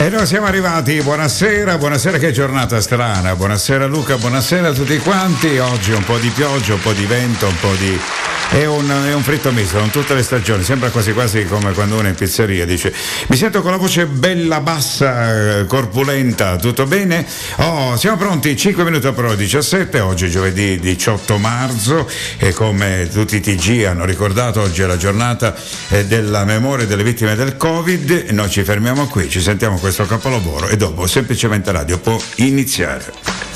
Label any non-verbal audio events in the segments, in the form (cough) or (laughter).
E noi siamo arrivati, buonasera, buonasera che giornata strana, buonasera Luca, buonasera a tutti quanti, oggi un po' di pioggia, un po' di vento, un po' di... È un, è un fritto misto, con tutte le stagioni, sembra quasi quasi come quando uno è in pizzeria dice mi sento con la voce bella, bassa, corpulenta, tutto bene? Oh, siamo pronti, 5 minuti per le 17, oggi giovedì 18 marzo e come tutti i TG hanno ricordato oggi è la giornata eh, della memoria delle vittime del Covid, noi ci fermiamo qui, ci sentiamo questo questo capolavoro e dopo semplicemente radio può iniziare.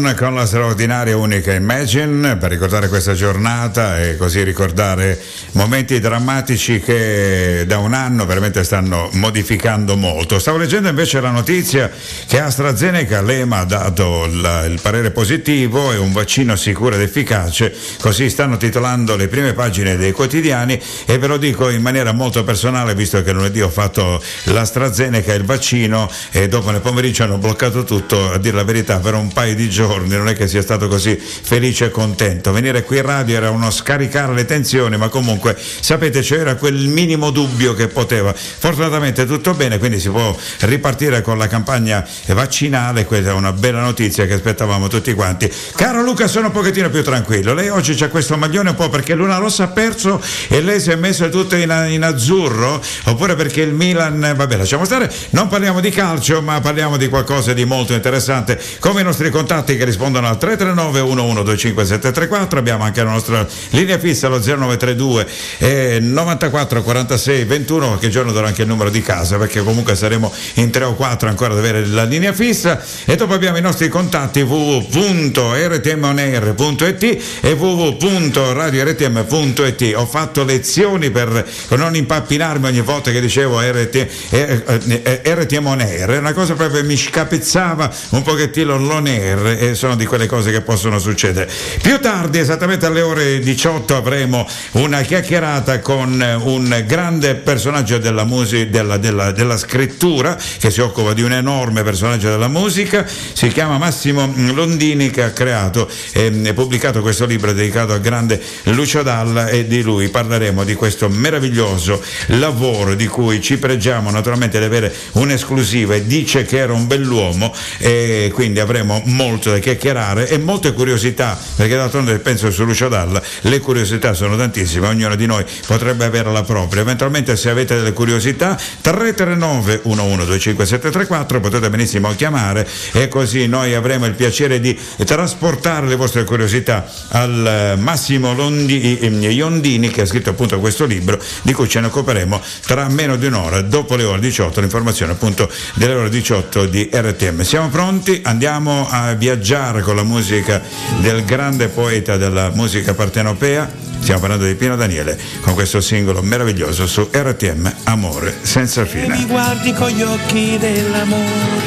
Juan con la straordinaria unica Imagine per ricordare questa giornata e così ricordare momenti drammatici che da un anno veramente stanno modificando molto. Stavo leggendo invece la notizia che AstraZeneca, l'EMA ha dato il, il parere positivo e un vaccino sicuro ed efficace, così stanno titolando le prime pagine dei quotidiani e ve lo dico in maniera molto personale visto che lunedì ho fatto l'AstraZeneca e il vaccino e dopo nel pomeriggio hanno bloccato tutto, a dire la verità, per un paio di giorni quindi non è che sia stato così felice e contento. Venire qui in radio era uno scaricare le tensioni, ma comunque sapete c'era quel minimo dubbio che poteva. Fortunatamente tutto bene, quindi si può ripartire con la campagna vaccinale, questa è una bella notizia che aspettavamo tutti quanti. Caro Luca, sono un pochettino più tranquillo. Lei oggi c'ha questo maglione un po' perché Luna Rossa ha perso e lei si è messo tutto in, in azzurro, oppure perché il Milan, vabbè lasciamo stare, non parliamo di calcio, ma parliamo di qualcosa di molto interessante come i nostri contatti che rispondono al 339 1125734 abbiamo anche la nostra linea fissa lo 0932 eh, 94 46 21 qualche giorno darò anche il numero di casa perché comunque saremo in 3 o 4 ancora ad avere la linea fissa. E dopo abbiamo i nostri contatti www.rtmonair.it e www.radiortm.it ho fatto lezioni per non impappinarmi ogni volta che dicevo RT, eh, eh, RTM on air. È una cosa proprio mi scapezzava un pochettino l'on air sono di quelle cose che possono succedere. Più tardi esattamente alle ore 18 avremo una chiacchierata con un grande personaggio della, musica, della, della, della scrittura che si occupa di un enorme personaggio della musica, si chiama Massimo Londini che ha creato e pubblicato questo libro dedicato al grande Lucio Dalla e di lui parleremo di questo meraviglioso lavoro di cui ci pregiamo naturalmente di avere un'esclusiva. E dice che era un bell'uomo e quindi avremo molto da chiacchierare e molte curiosità perché d'altronde penso su Lucio Dalla le curiosità sono tantissime, ognuno di noi potrebbe avere la propria. Eventualmente se avete delle curiosità 339 1125734 potete benissimo chiamare e così noi avremo il piacere di trasportare le vostre curiosità al eh, Massimo Londi, Iondini che ha scritto appunto questo libro di cui ce ne occuperemo tra meno di un'ora dopo le ore 18 l'informazione appunto delle ore 18 di RTM. Siamo pronti? Andiamo a viaggiare con la musica del grande poeta della musica partenopea Stiamo parlando di Pino Daniele con questo singolo meraviglioso su RTM Amore senza fine. Mi guardi con gli occhi dell'amore,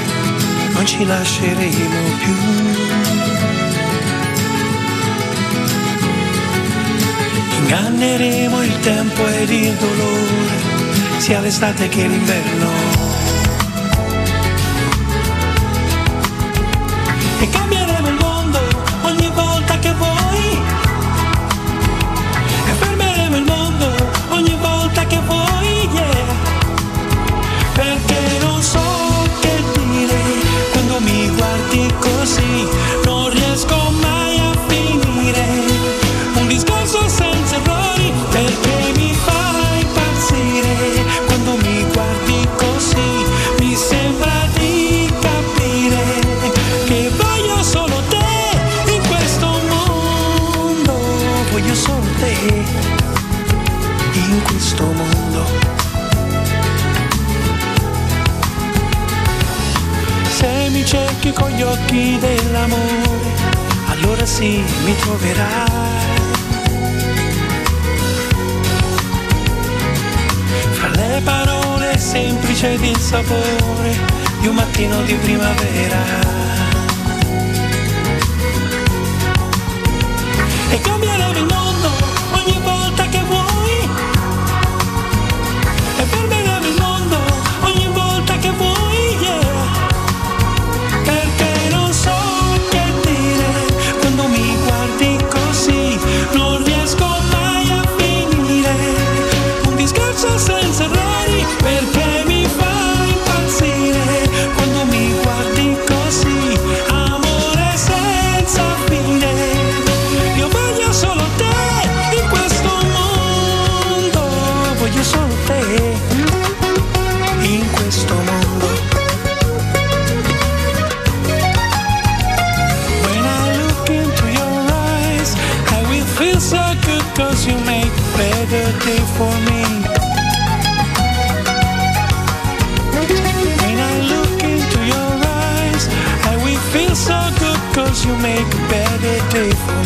non ci lasceremo più. Inganneremo il tempo ed il dolore, sia l'estate che l'inverno. E cambieremo con gli occhi dell'amore, allora sì mi troverai. Fra le parole semplici ed il sapore di un mattino di primavera. E cambieremo il mondo you make a better day for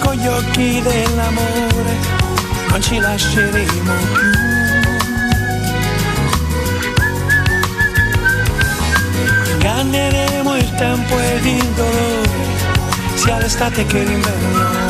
con gli occhi dell'amore non ci lasceremo più. Inganneremo il tempo ed il dolore, sia l'estate che l'inverno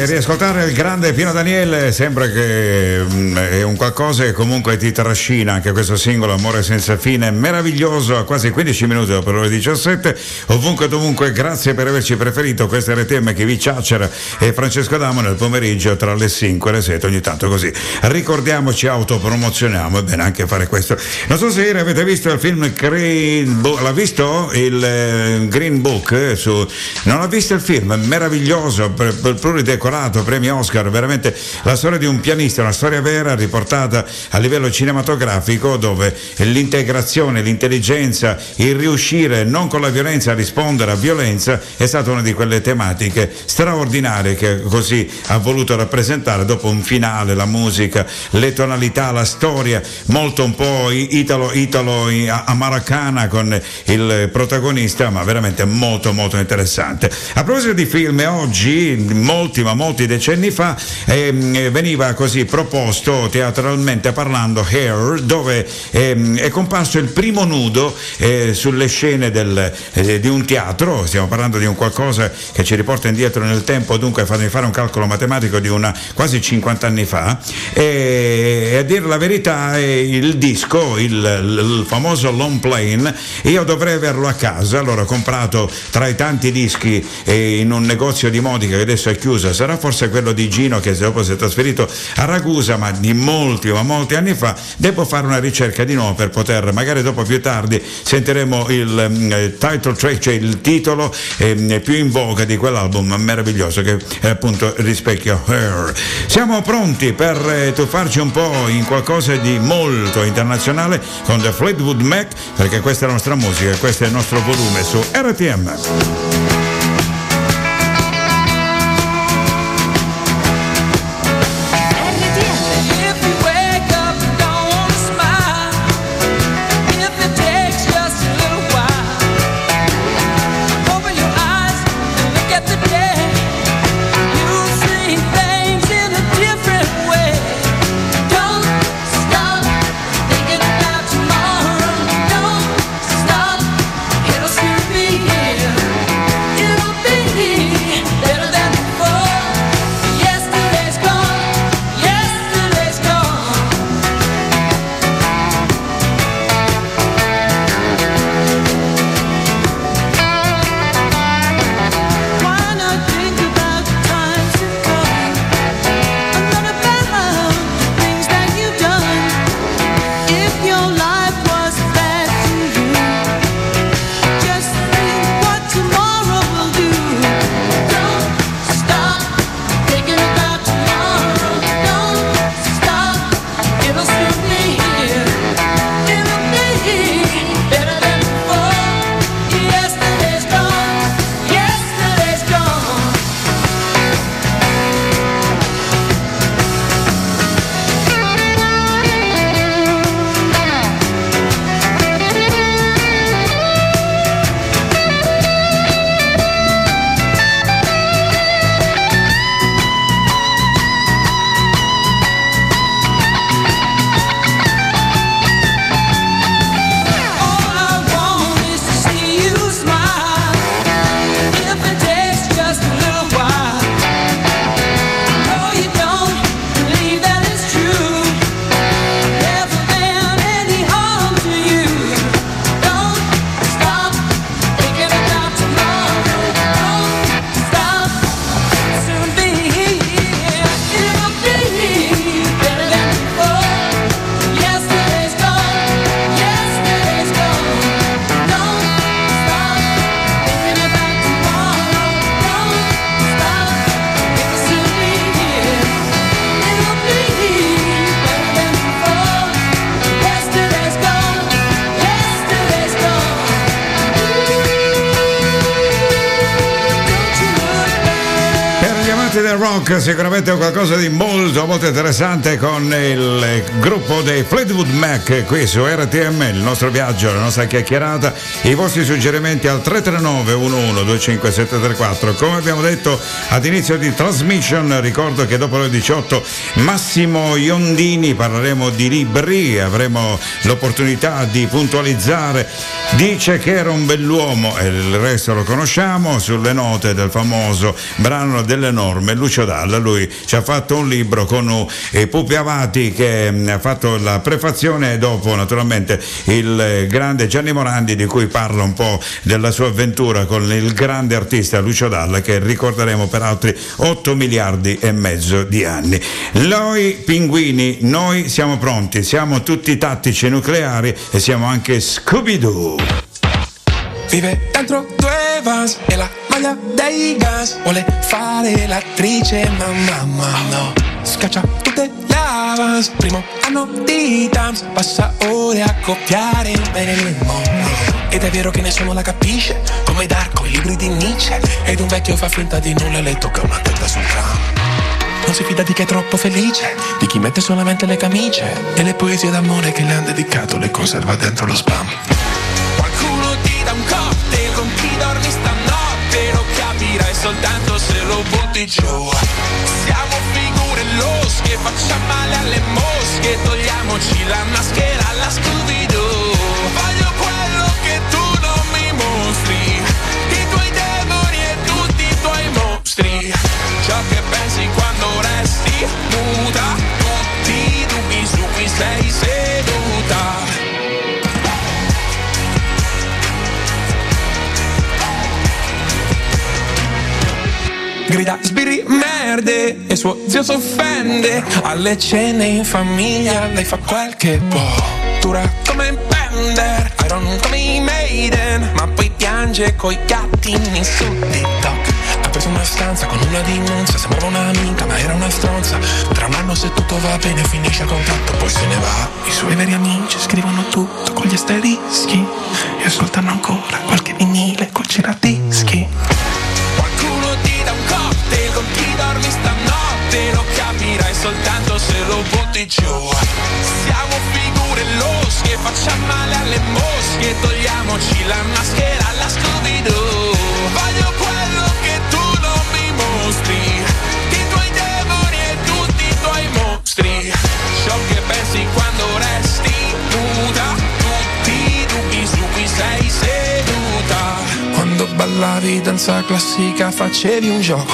beh, riascoltare il grande Pino Daniele sembra che mm, è un qualcosa che comunque ti trascina anche questo singolo Amore senza fine, meraviglioso a quasi 15 minuti dopo le ore 17. Ovunque dovunque, grazie per averci preferito. Questo è RTM che vi ciacera e Francesco Damo nel pomeriggio tra le 5 e le 7, ogni tanto così. Ricordiamoci, autopromozioniamo, è bene anche fare questo. Non so se ieri avete visto il film Green Book, l'ha visto il eh, Green Book? eh, su... Non ha visto il film, meraviglioso, per, pluridecorato, premi Oscar, veramente la storia di un pianista, una storia vera riportata a livello cinematografico dove l'integrazione, l'intelligenza, il riuscire non con la violenza a rispondere a violenza è stata una di quelle tematiche straordinarie che così ha voluto rappresentare dopo un finale, la musica, le tonalità, la storia, molto un po' italo, italo amaracana con il protagonista, ma veramente molto molto interessante. A proposito di film, oggi, molti ma molti decenni fa, ehm, veniva così proposto teatralmente parlando Hair, dove ehm, è comparso il primo nudo eh, sulle scene del, eh, di un teatro, stiamo parlando di un qualcosa che ci riporta indietro nel tempo, dunque fatemi fare un calcolo matematico di una quasi 50 anni fa, e, e a dire la verità eh, il disco, il, il famoso long plane, io dovrei averlo a casa, allora ho comprato tra i tanti dischi eh, in un negozio di modica che adesso è chiuso, sarà forse quello di Gino che dopo si è trasferito a Ragusa, ma di molti ma molti anni fa, devo fare una ricerca di nuovo per poter, magari dopo più tardi sentiremo il mm, eh, title track, cioè il titolo eh, più in voga di quell'album meraviglioso che è appunto rispecchia Her. Siamo pronti per eh, tuffarci un po' in qualcosa di molto internazionale con The Fleetwood Mac, perché questa è la nostra musica, questo è il nostro volume su RTM. Rock, sicuramente qualcosa di molto molto interessante con il gruppo dei Fleetwood Mac qui su RTM, il nostro viaggio, la nostra chiacchierata, i vostri suggerimenti al 339 11 25734. Come abbiamo detto ad inizio di transmission, ricordo che dopo le 18 Massimo Iondini parleremo di libri, avremo l'opportunità di puntualizzare. Dice che era un bell'uomo e il resto lo conosciamo sulle note del famoso brano delle norme Lucio Dalla. Lui ci ha fatto un libro con i Pupi Avati che mm, ha fatto la prefazione e dopo naturalmente il eh, grande Gianni Morandi di cui parla un po' della sua avventura con il grande artista Lucio Dalla che ricorderemo per altri 8 miliardi e mezzo di anni. Noi pinguini, noi siamo pronti, siamo tutti tattici nucleari e siamo anche Scooby-Doo. Vive dentro due vans e la maglia dei gas. Vuole fare l'attrice ma mamma no. Scaccia tutte le avance Primo anno di dance. Passa ore a copiare Marilyn Monroe ed è vero che nessuno la capisce Come Darko, i libri di Nietzsche. Ed un vecchio fa finta di nulla e le tocca una testa sul tram. Non si fida di chi è troppo felice Di chi mette solamente le camicie. E le poesie d'amore che le han dedicato Le conserva dentro lo spam soltanto se lo butti giù. Siamo figure losche, facciamo male alle mosche Togliamoci la maschera alla Scooby-Doo. Voglio quello che tu non mi mostri I tuoi demoni e tutti i tuoi mostri. Ciò che pensi quando resti muta Tutti i dubbi su cui sei seduta grida sbirri merde e suo zio s'offende. Alle cene in famiglia lei fa quel che può dura come Bender Iron come i Maiden ma poi piange coi gattini su TikTok. Ha preso una stanza con una dimonza sembrava un'amica ma era una stronza. Tra un anno se tutto va bene finisce il contratto poi se ne va. I suoi veri amici scrivono tutto con gli asterischi e ascoltano ancora qualche vinile col giradischi dormi stanotte Lo capirai soltanto se lo butti giù. Siamo figure losche, facciamo male alle mosche Togliamoci la maschera alla Scooby-Doo. Voglio quello che tu non mi mostri I tuoi demoni e tutti i tuoi mostri. Ciò che pensi quando resti nuda Tutti i dubbi su cui sei seduta. Quando ballavi danza classica facevi un gioco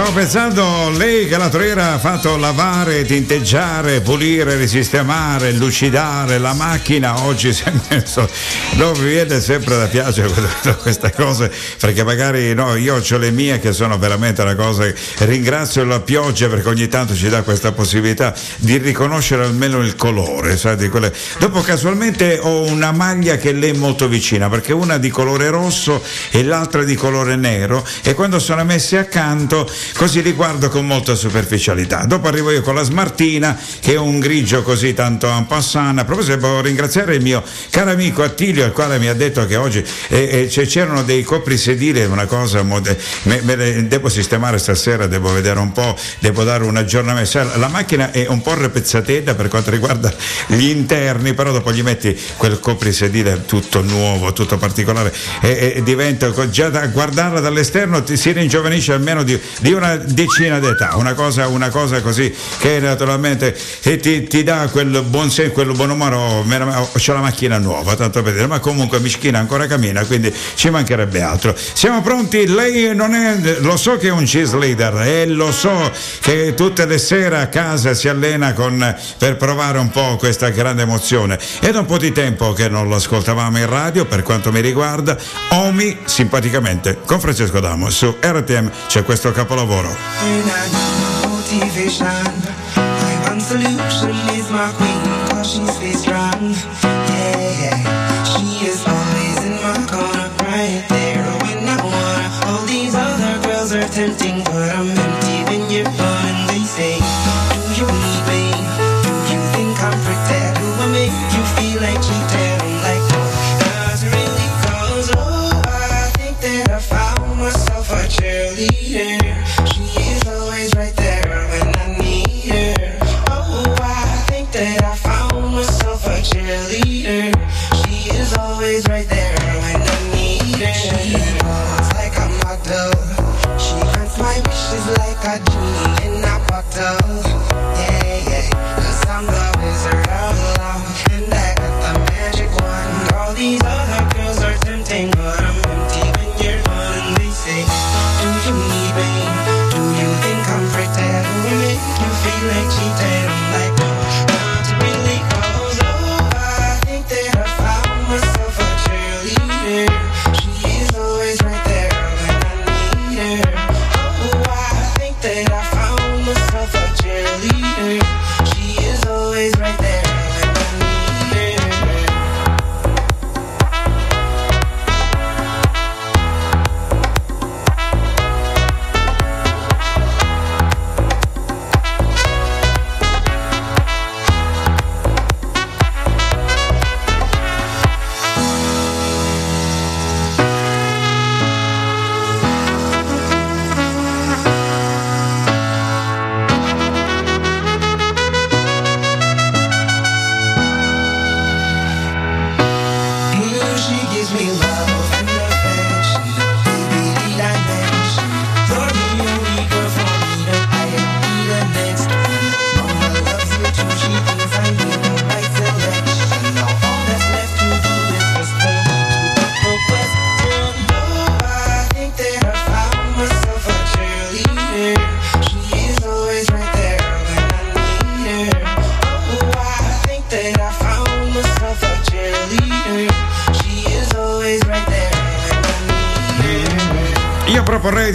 stavo pensando, lei che l'altro ieri ha fatto lavare, tinteggiare, pulire, risistemare, lucidare la macchina, oggi si è messo, non mi viene sempre da piacere queste- cose, perché magari no, io ho le mie che sono veramente una cosa, ringrazio la pioggia perché ogni tanto ci dà questa possibilità di riconoscere almeno il colore, sai, dopo casualmente ho una maglia che le è molto vicina, perché una di colore rosso e l'altra di colore nero e quando sono messi accanto così li guardo con molta superficialità. Dopo arrivo io con la smartina che è un grigio così tanto en passant. A proposito, devo ringraziare il mio caro amico Attilio, il quale mi ha detto che oggi eh, eh, c'erano dei coprisedili, una cosa, mode- me, me devo sistemare stasera, devo vedere un po', devo dare un aggiornamento. La macchina è un po' repezzatella per quanto riguarda gli interni, però dopo gli metti quel coprisedile tutto nuovo, tutto particolare e, e diventa già da guardarla dall'esterno ti si ringiovanisce almeno di di una decina d'età, una cosa, una cosa così che naturalmente ti, ti dà quel buon senso, quel buon umore, c'è la macchina nuova, tanto per dire, ma comunque Mischina ancora cammina, quindi ci mancherebbe altro. Siamo pronti? Lei non è, lo so che è un cheerleader e lo so che tutte le sere a casa si allena con, per provare un po' questa grande emozione. È da un po' di tempo che non lo ascoltavamo in radio, per quanto mi riguarda, Omi simpaticamente con Francesco Damo su RTM c'è questo capolavoro. Lavoro. Motivation. My one solution is my queen, cause she's strong. Myself a cheerleader. She is always right there when I need her. She walks like a model. She grants my wishes like a genie in a bottle.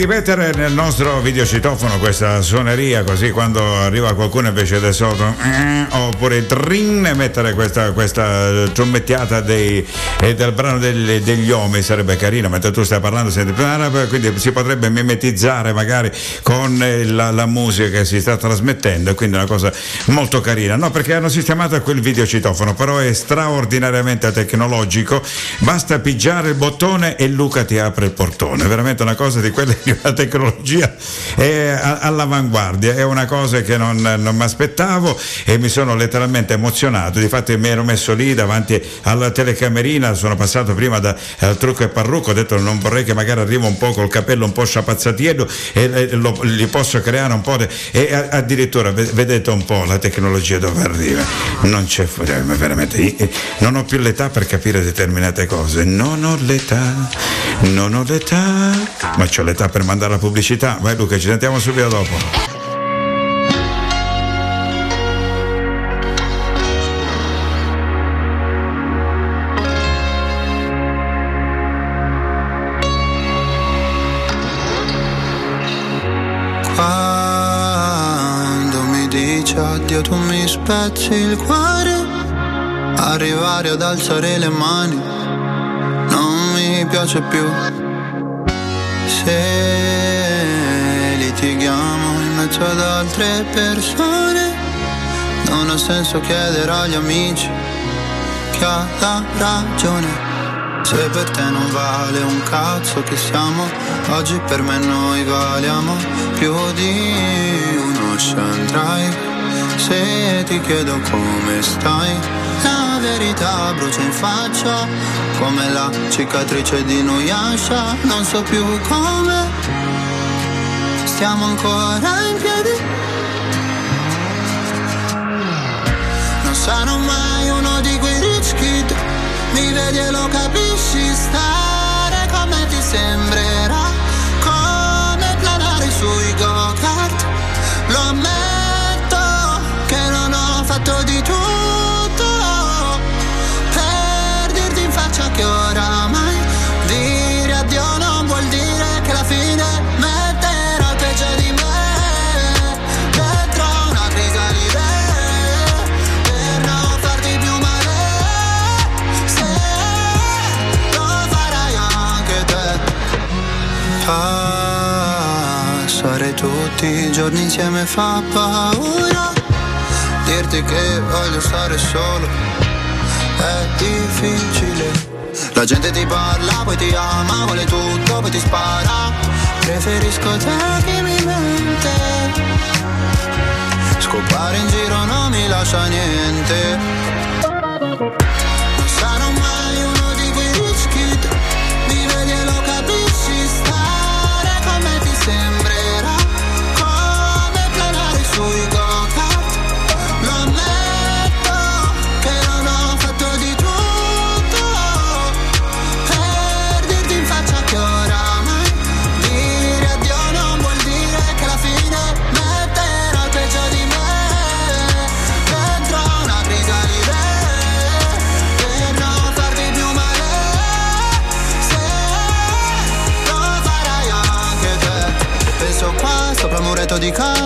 Mettere nel nostro videocitofono questa suoneria così quando arriva qualcuno invece del sotto eh, oppure trin mettere questa, questa trommettiata dei, eh, del brano degli, degli uomini sarebbe carino mentre tu stai parlando senti, quindi si potrebbe mimetizzare magari con eh, la, la musica che si sta trasmettendo quindi è una cosa molto carina. No perché hanno sistemato quel videocitofono però è straordinariamente tecnologico. Basta pigiare il bottone e Luca ti apre il portone. Veramente una cosa di quelle di una tecnologia è all'avanguardia. È una cosa che non, non mi aspettavo e mi sono letteralmente emozionato. Difatti mi ero messo lì davanti alla telecamerina sono passato prima da, al trucco e parrucco ho detto non vorrei che magari arrivo un po' col capello un po' sciapazzatiello e, e lo- gli posso creare un po' di, e a- addirittura ve- vedete un po' la tecnologia dove arriva. Non c'è veramente non ho più l'età per capire determinate cose. Non ho l'età non ho l'età ma c'ho l'età per mandare la pubblicità. Vai Luca ci sentiamo subito dopo. Addio tu mi spezzi il cuore. Arrivare ad alzare le mani Non mi piace più Se litighiamo in mezzo ad altre persone Non ha senso chiedere agli amici Chi ha la ragione se per te non vale un cazzo che siamo, oggi per me noi valiamo più di uno drive. Se ti chiedo come stai, la verità brucia in faccia, come la cicatrice di Nuyasha, non so più come stiamo ancora in piedi. Non sarò mai uno di quei rich kid, mi vedi e lo capisci, stare con me ti sembrerà come planare sui go-kart. Lo ammetto che non ho fatto di tutto faccia che oramai dire addio non vuol dire che la fine metterà il peggio di me. Dentro una crisalide per non farti più male. Se lo farai anche te. Passare tutti i giorni insieme fa paura. Dirti che voglio stare solo è difficile. La gente ti parla, poi ti ama, vuole tutto, poi ti spara. Preferisco te che mi mente. Scopare in giro non mi lascia niente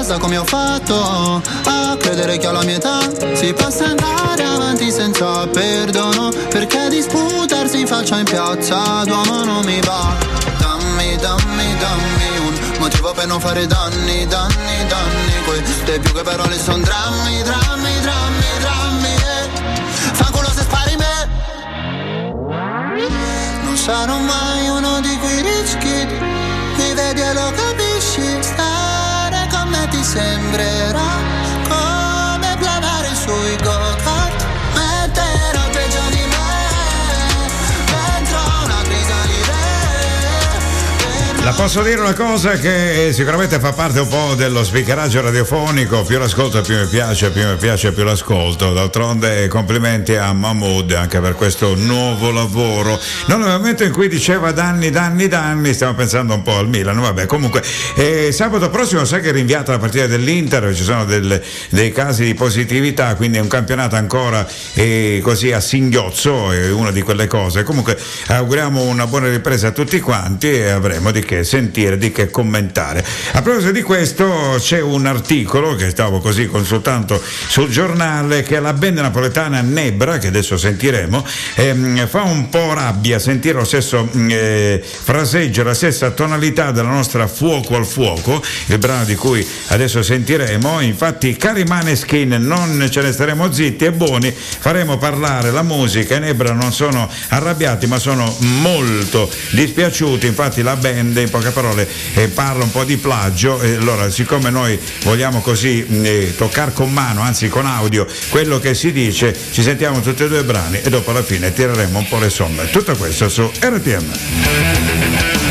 casa come ho fatto A credere che alla mia età si possa andare avanti senza perdono Perché disputarsi faccia in piazza d'uomo non mi va. Dammi, dammi, dammi un motivo per non fare danni, danni, danni. Queste più che parole sono drammi, drammi, drammi, drammi eh. Fanculo se spari me. Non sarò mai uno di quei rich kid Mi vedi e lo capisci ti sembrerà Come planare sui go-kart La posso dire una cosa che sicuramente fa parte un po' dello speakeraggio radiofonico, più l'ascolto più mi piace, più mi piace più l'ascolto. D'altronde complimenti a Mahmood anche per questo nuovo lavoro. Non nel momento in cui diceva danni, danni, danni, stiamo pensando un po' al Milan, vabbè comunque eh, sabato prossimo sai che è rinviata la partita dell'Inter, ci sono del- dei casi di positività, quindi è un campionato ancora eh, così a singhiozzo, è una di quelle cose. Comunque auguriamo una buona ripresa a tutti quanti e avremo di che sentire, di che commentare. A proposito di questo c'è un articolo che stavo così consultando sul giornale che la band napoletana Nebra, che adesso sentiremo, ehm, fa un po' rabbia sentire lo stesso mm, eh, fraseggio, la stessa tonalità della nostra Fuoco al Fuoco, il brano di cui adesso sentiremo. Infatti, cari Maneskin, non ce ne staremo zitti e buoni, faremo parlare la musica. I Nebra non sono arrabbiati, ma sono molto dispiaciuti. Infatti, la band, in poche parole, eh, parla un po' di plagio. E allora, siccome noi vogliamo così mh, eh, toccare con mano, anzi con audio, quello che si dice, ci sentiamo tutti e due i brani e dopo alla fine tireremo un po' le somme. Tutto questo su RTM.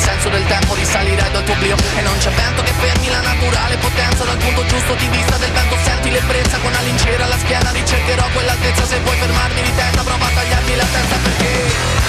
Senso del tempo risalirai dal tuo oblio. E non c'è vento che fermi la naturale potenza. Dal punto giusto di vista del vento senti l'ebbrezza. Con la lincera alla schiena ricercherò quell'altezza. Se vuoi fermarmi di testa prova a tagliarmi la testa perché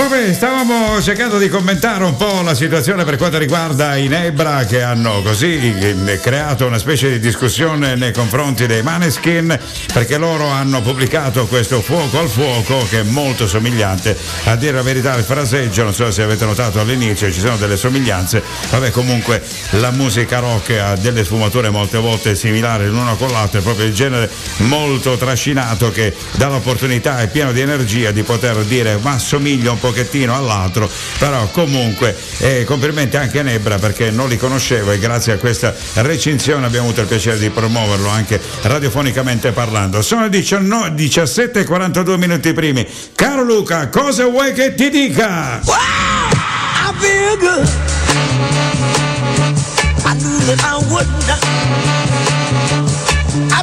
Vabbè, stavamo cercando di commentare un po' la situazione per quanto riguarda i Nebra che hanno così eh, creato una specie di discussione nei confronti dei Maneskin perché loro hanno pubblicato questo fuoco al fuoco che è molto somigliante. A dire la verità il fraseggio, non so se avete notato all'inizio, ci sono delle somiglianze. Vabbè, comunque la musica rock ha delle sfumature molte volte similari l'una con l'altra, è proprio il genere molto trascinato che dà l'opportunità e pieno di energia di poter dire ma somiglia un pochettino all'altro, però comunque eh, complimenti anche a Nebra perché non li conoscevo e grazie a questa recinzione abbiamo avuto il piacere di promuoverlo anche radiofonicamente parlando. Sono 19, 17 e 42 minuti primi. Caro Luca, cosa vuoi che ti dica? I feel good. I knew that I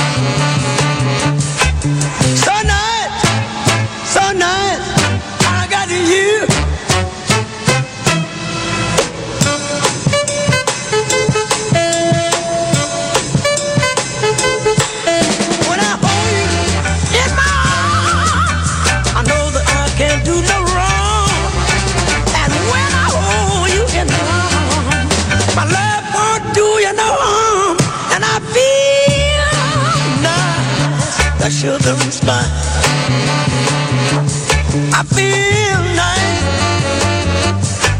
A sugar and spice, I feel nice,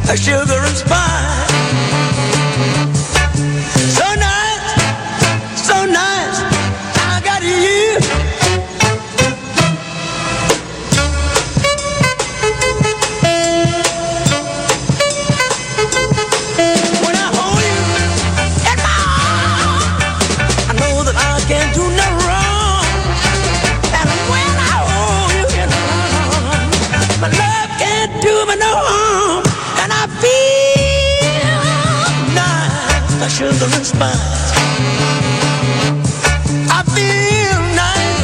A sugar and spice. I feel nice,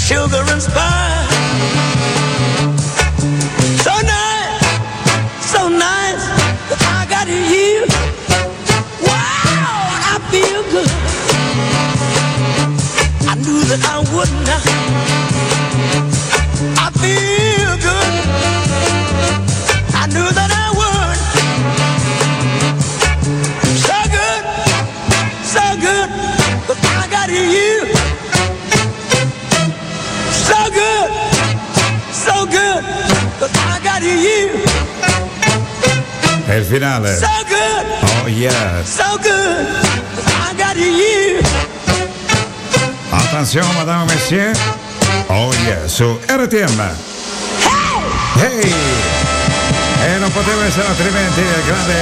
sugar. So nice, so nice I got you. I feel good. I knew that I would not. Finale. So good, Oh yes. so good. I got you. Attenzione, madame Messier. Oh yes, su RTM. Hey! Non poteva essere altrimenti il grande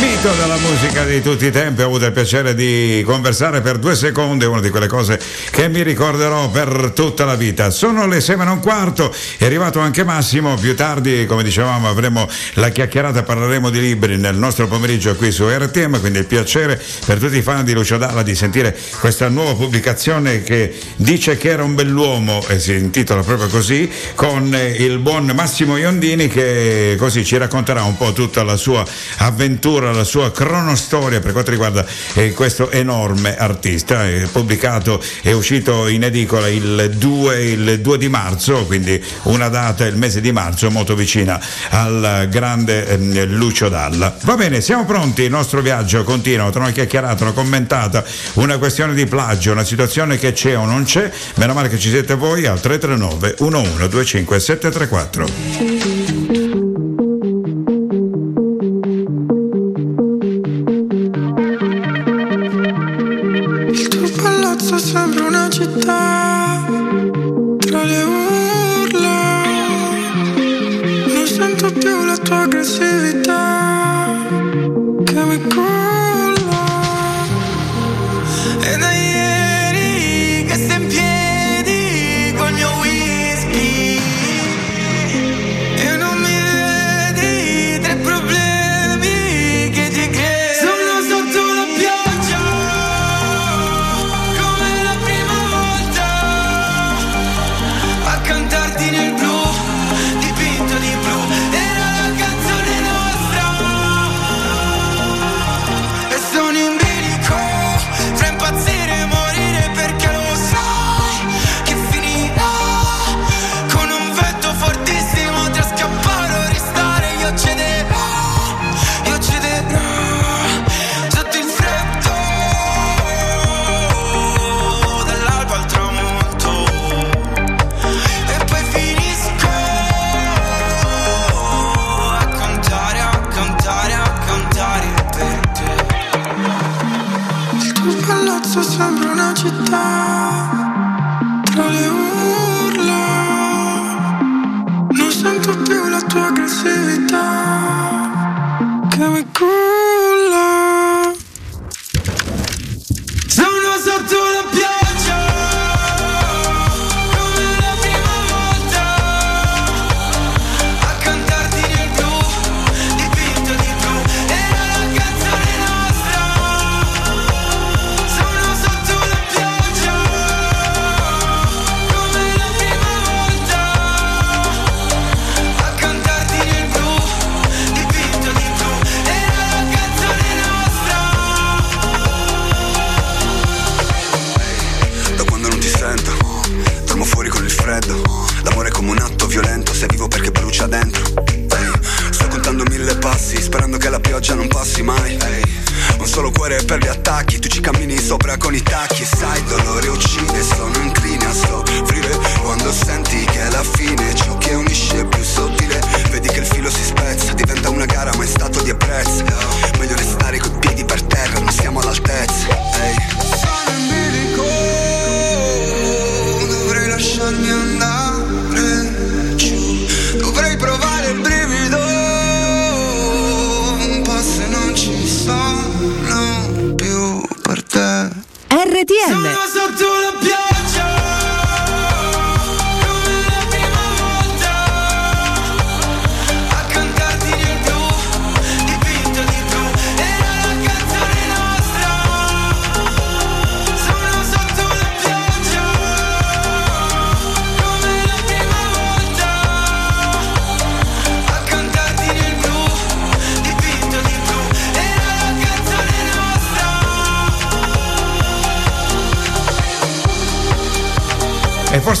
mito della musica di tutti i tempi. Ho avuto il piacere di conversare per due secondi, una di quelle cose che mi ricorderò per tutta la vita. Sono le 6 e un quarto, è arrivato anche Massimo. Più tardi, come dicevamo, avremo la chiacchierata, parleremo di libri nel nostro pomeriggio qui su RTM. Quindi il piacere per tutti i fan di Lucio Dalla di sentire questa nuova pubblicazione che dice che era un bell'uomo e si intitola proprio così, con il buon Massimo Iondini che così ci racconterà un po' tutta la sua avventura, la sua cronostoria per quanto riguarda eh, questo enorme artista. È pubblicato, è uscito in edicola il 2, il 2 di marzo, quindi una data, il mese di marzo, molto vicina al grande ehm, Lucio Dalla. Va bene, siamo pronti, il nostro viaggio continua, tra una chiacchierata, una commentata, una questione di plagio, una situazione che c'è o non c'è, meno male che ci siete voi al 339 1125 734. Più la tua aggressività che mi culla.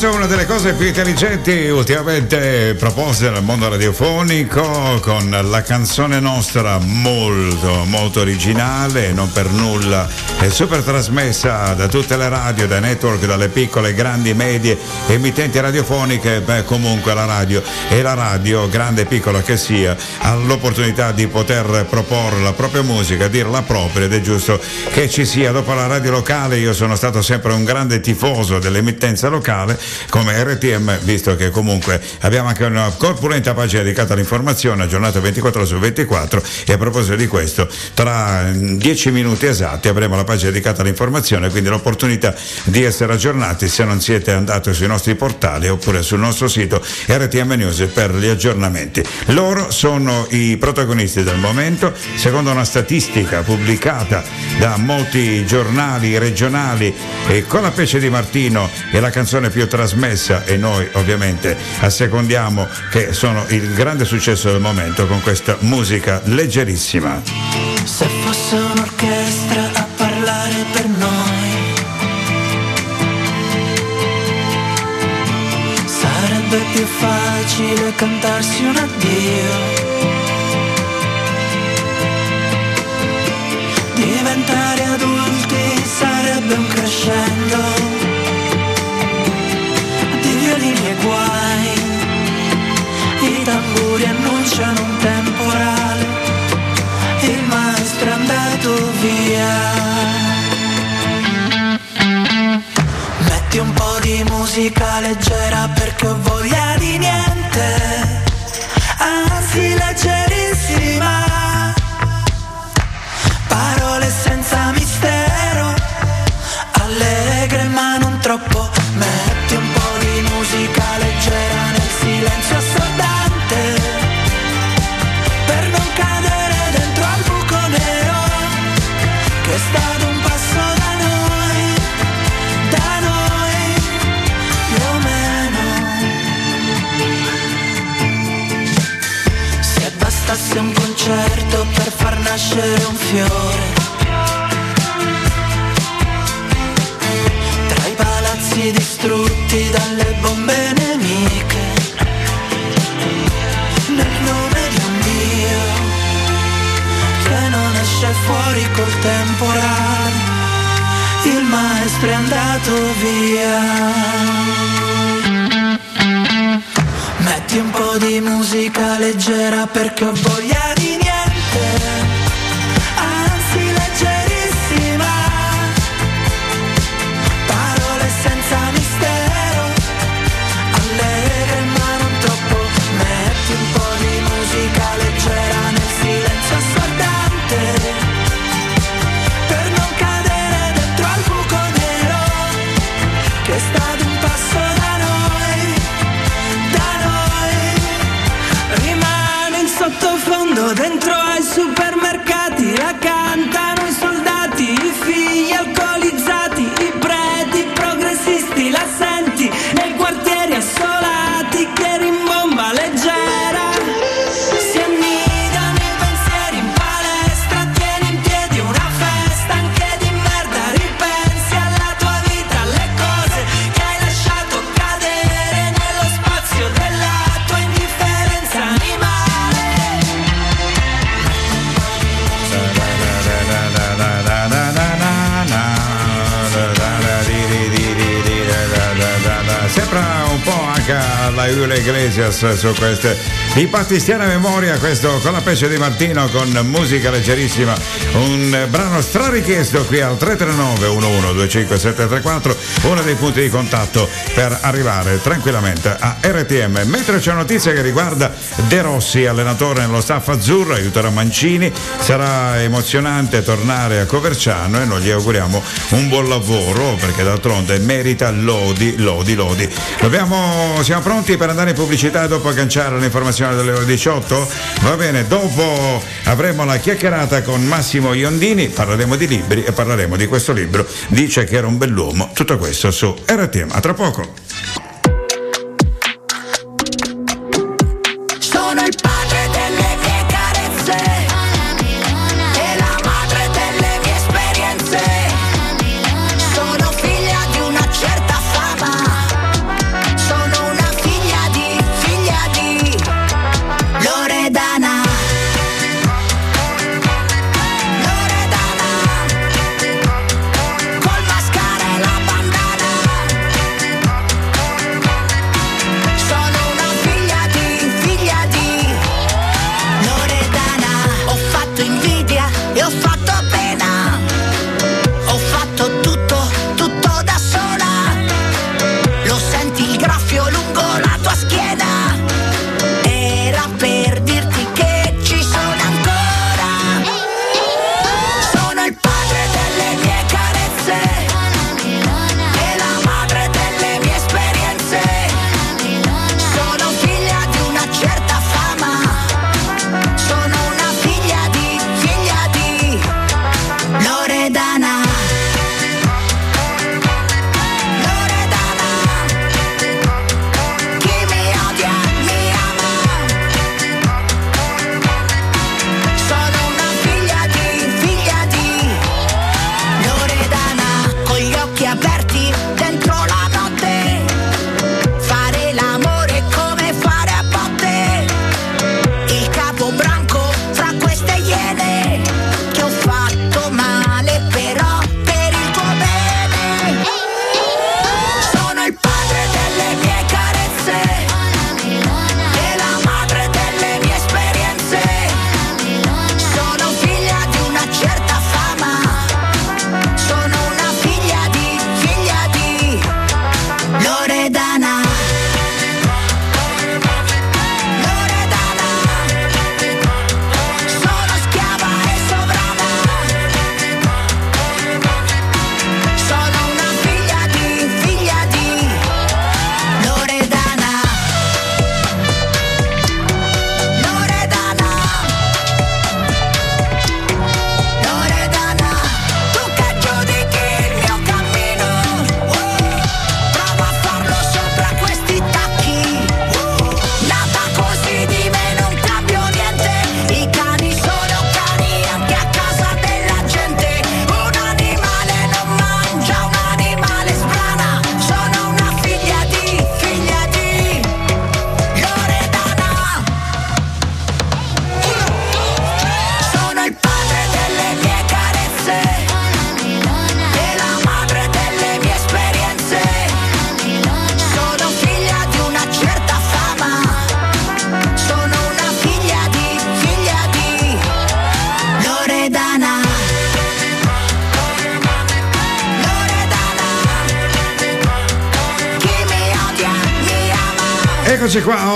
Questa una delle cose più intelligenti ultimamente proposte nel mondo radiofonico con la canzone nostra molto molto originale, non per nulla, è super trasmessa da tutte le radio, dai network, dalle piccole, grandi, medie emittenti radiofoniche, beh comunque la radio e la radio, grande e piccola che sia, ha l'opportunità di poter proporre la propria musica, dirla propria ed è giusto che ci sia. Dopo la radio locale io sono stato sempre un grande tifoso dell'emittenza locale come RTM, visto che comunque abbiamo anche una corpulenta pagina dedicata all'informazione, aggiornata 24 su 24 e a proposito di questo, tra 10 minuti esatti avremo la pagina dedicata all'informazione, quindi l'opportunità di essere aggiornati se non siete andati sui nostri portali oppure sul nostro sito RTM News per gli aggiornamenti. Loro sono i protagonisti del momento, secondo una statistica pubblicata da molti giornali regionali e con la pece di Martino e la canzone più trasmessa e noi ovviamente assecondiamo che sono il grande successo del momento con questa musica leggerissima. Se fosse un'orchestra a parlare per noi, sarebbe più facile cantarsi un addio. Diventare adulti sarebbe un crescendo guai. I tamburi annunciano un temporale, il maestro è andato via. Metti un po' di musica leggera perché ho voglia di niente, anzi leggerissima. Parole senza mistero, allegre ma non troppo. Metti un po' di musica silenzio assordante, per non cadere dentro al buco nero, che è stato un passo da noi, da noi, più o meno. Se bastasse un concerto per far nascere un fiore. Tra i palazzi distrutti dalle bombe temporale. Il maestro è andato via. Metti un po' di musica leggera perché ho voglia di Julio Iglesias su queste di battistiana memoria, questo con la pesce di Martino con musica leggerissima, un brano strarichiesto qui al 339 1125734, uno dei punti di contatto per arrivare tranquillamente a RTM. Mentre c'è notizia che riguarda De Rossi, allenatore nello staff azzurro, aiuterà Mancini, sarà emozionante tornare a Coverciano e noi gli auguriamo un buon lavoro perché d'altronde merita lodi, lodi, lodi. Dobbiamo, siamo pronti per andare in pubblicità e dopo agganciare l'informazione delle ore 18? Va bene, dopo avremo la chiacchierata con Massimo Iondini, parleremo di libri e parleremo di questo libro. Dice che era un bell'uomo. Tutto questo su RTM. A tra poco.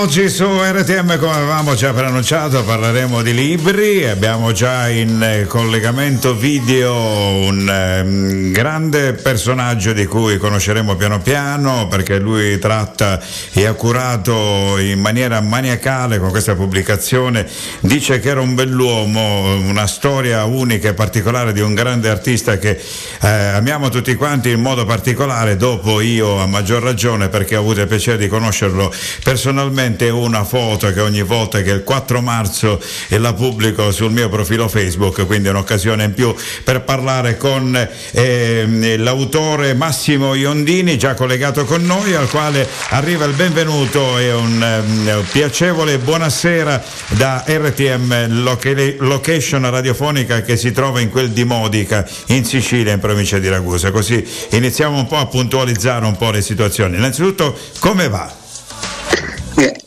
Oggi su RTM come avevamo già preannunciato parleremo di libri, abbiamo già in eh, collegamento video un eh, grande personaggio di cui conosceremo piano piano perché lui tratta e ha curato in maniera maniacale con questa pubblicazione, dice che era un bell'uomo, una storia unica e particolare di un grande artista che eh, amiamo tutti quanti in modo particolare, dopo io a maggior ragione perché ho avuto il piacere di conoscerlo personalmente una foto che ogni volta che il 4 marzo la pubblico sul mio profilo Facebook, quindi è un'occasione in più per parlare con eh, l'autore Massimo Iondini, già collegato con noi, al quale arriva il benvenuto e un eh, piacevole buonasera da RTM Location radiofonica che si trova in quel di Modica, in Sicilia, in provincia di Ragusa. Così iniziamo un po' a puntualizzare un po' le situazioni. Innanzitutto, come va?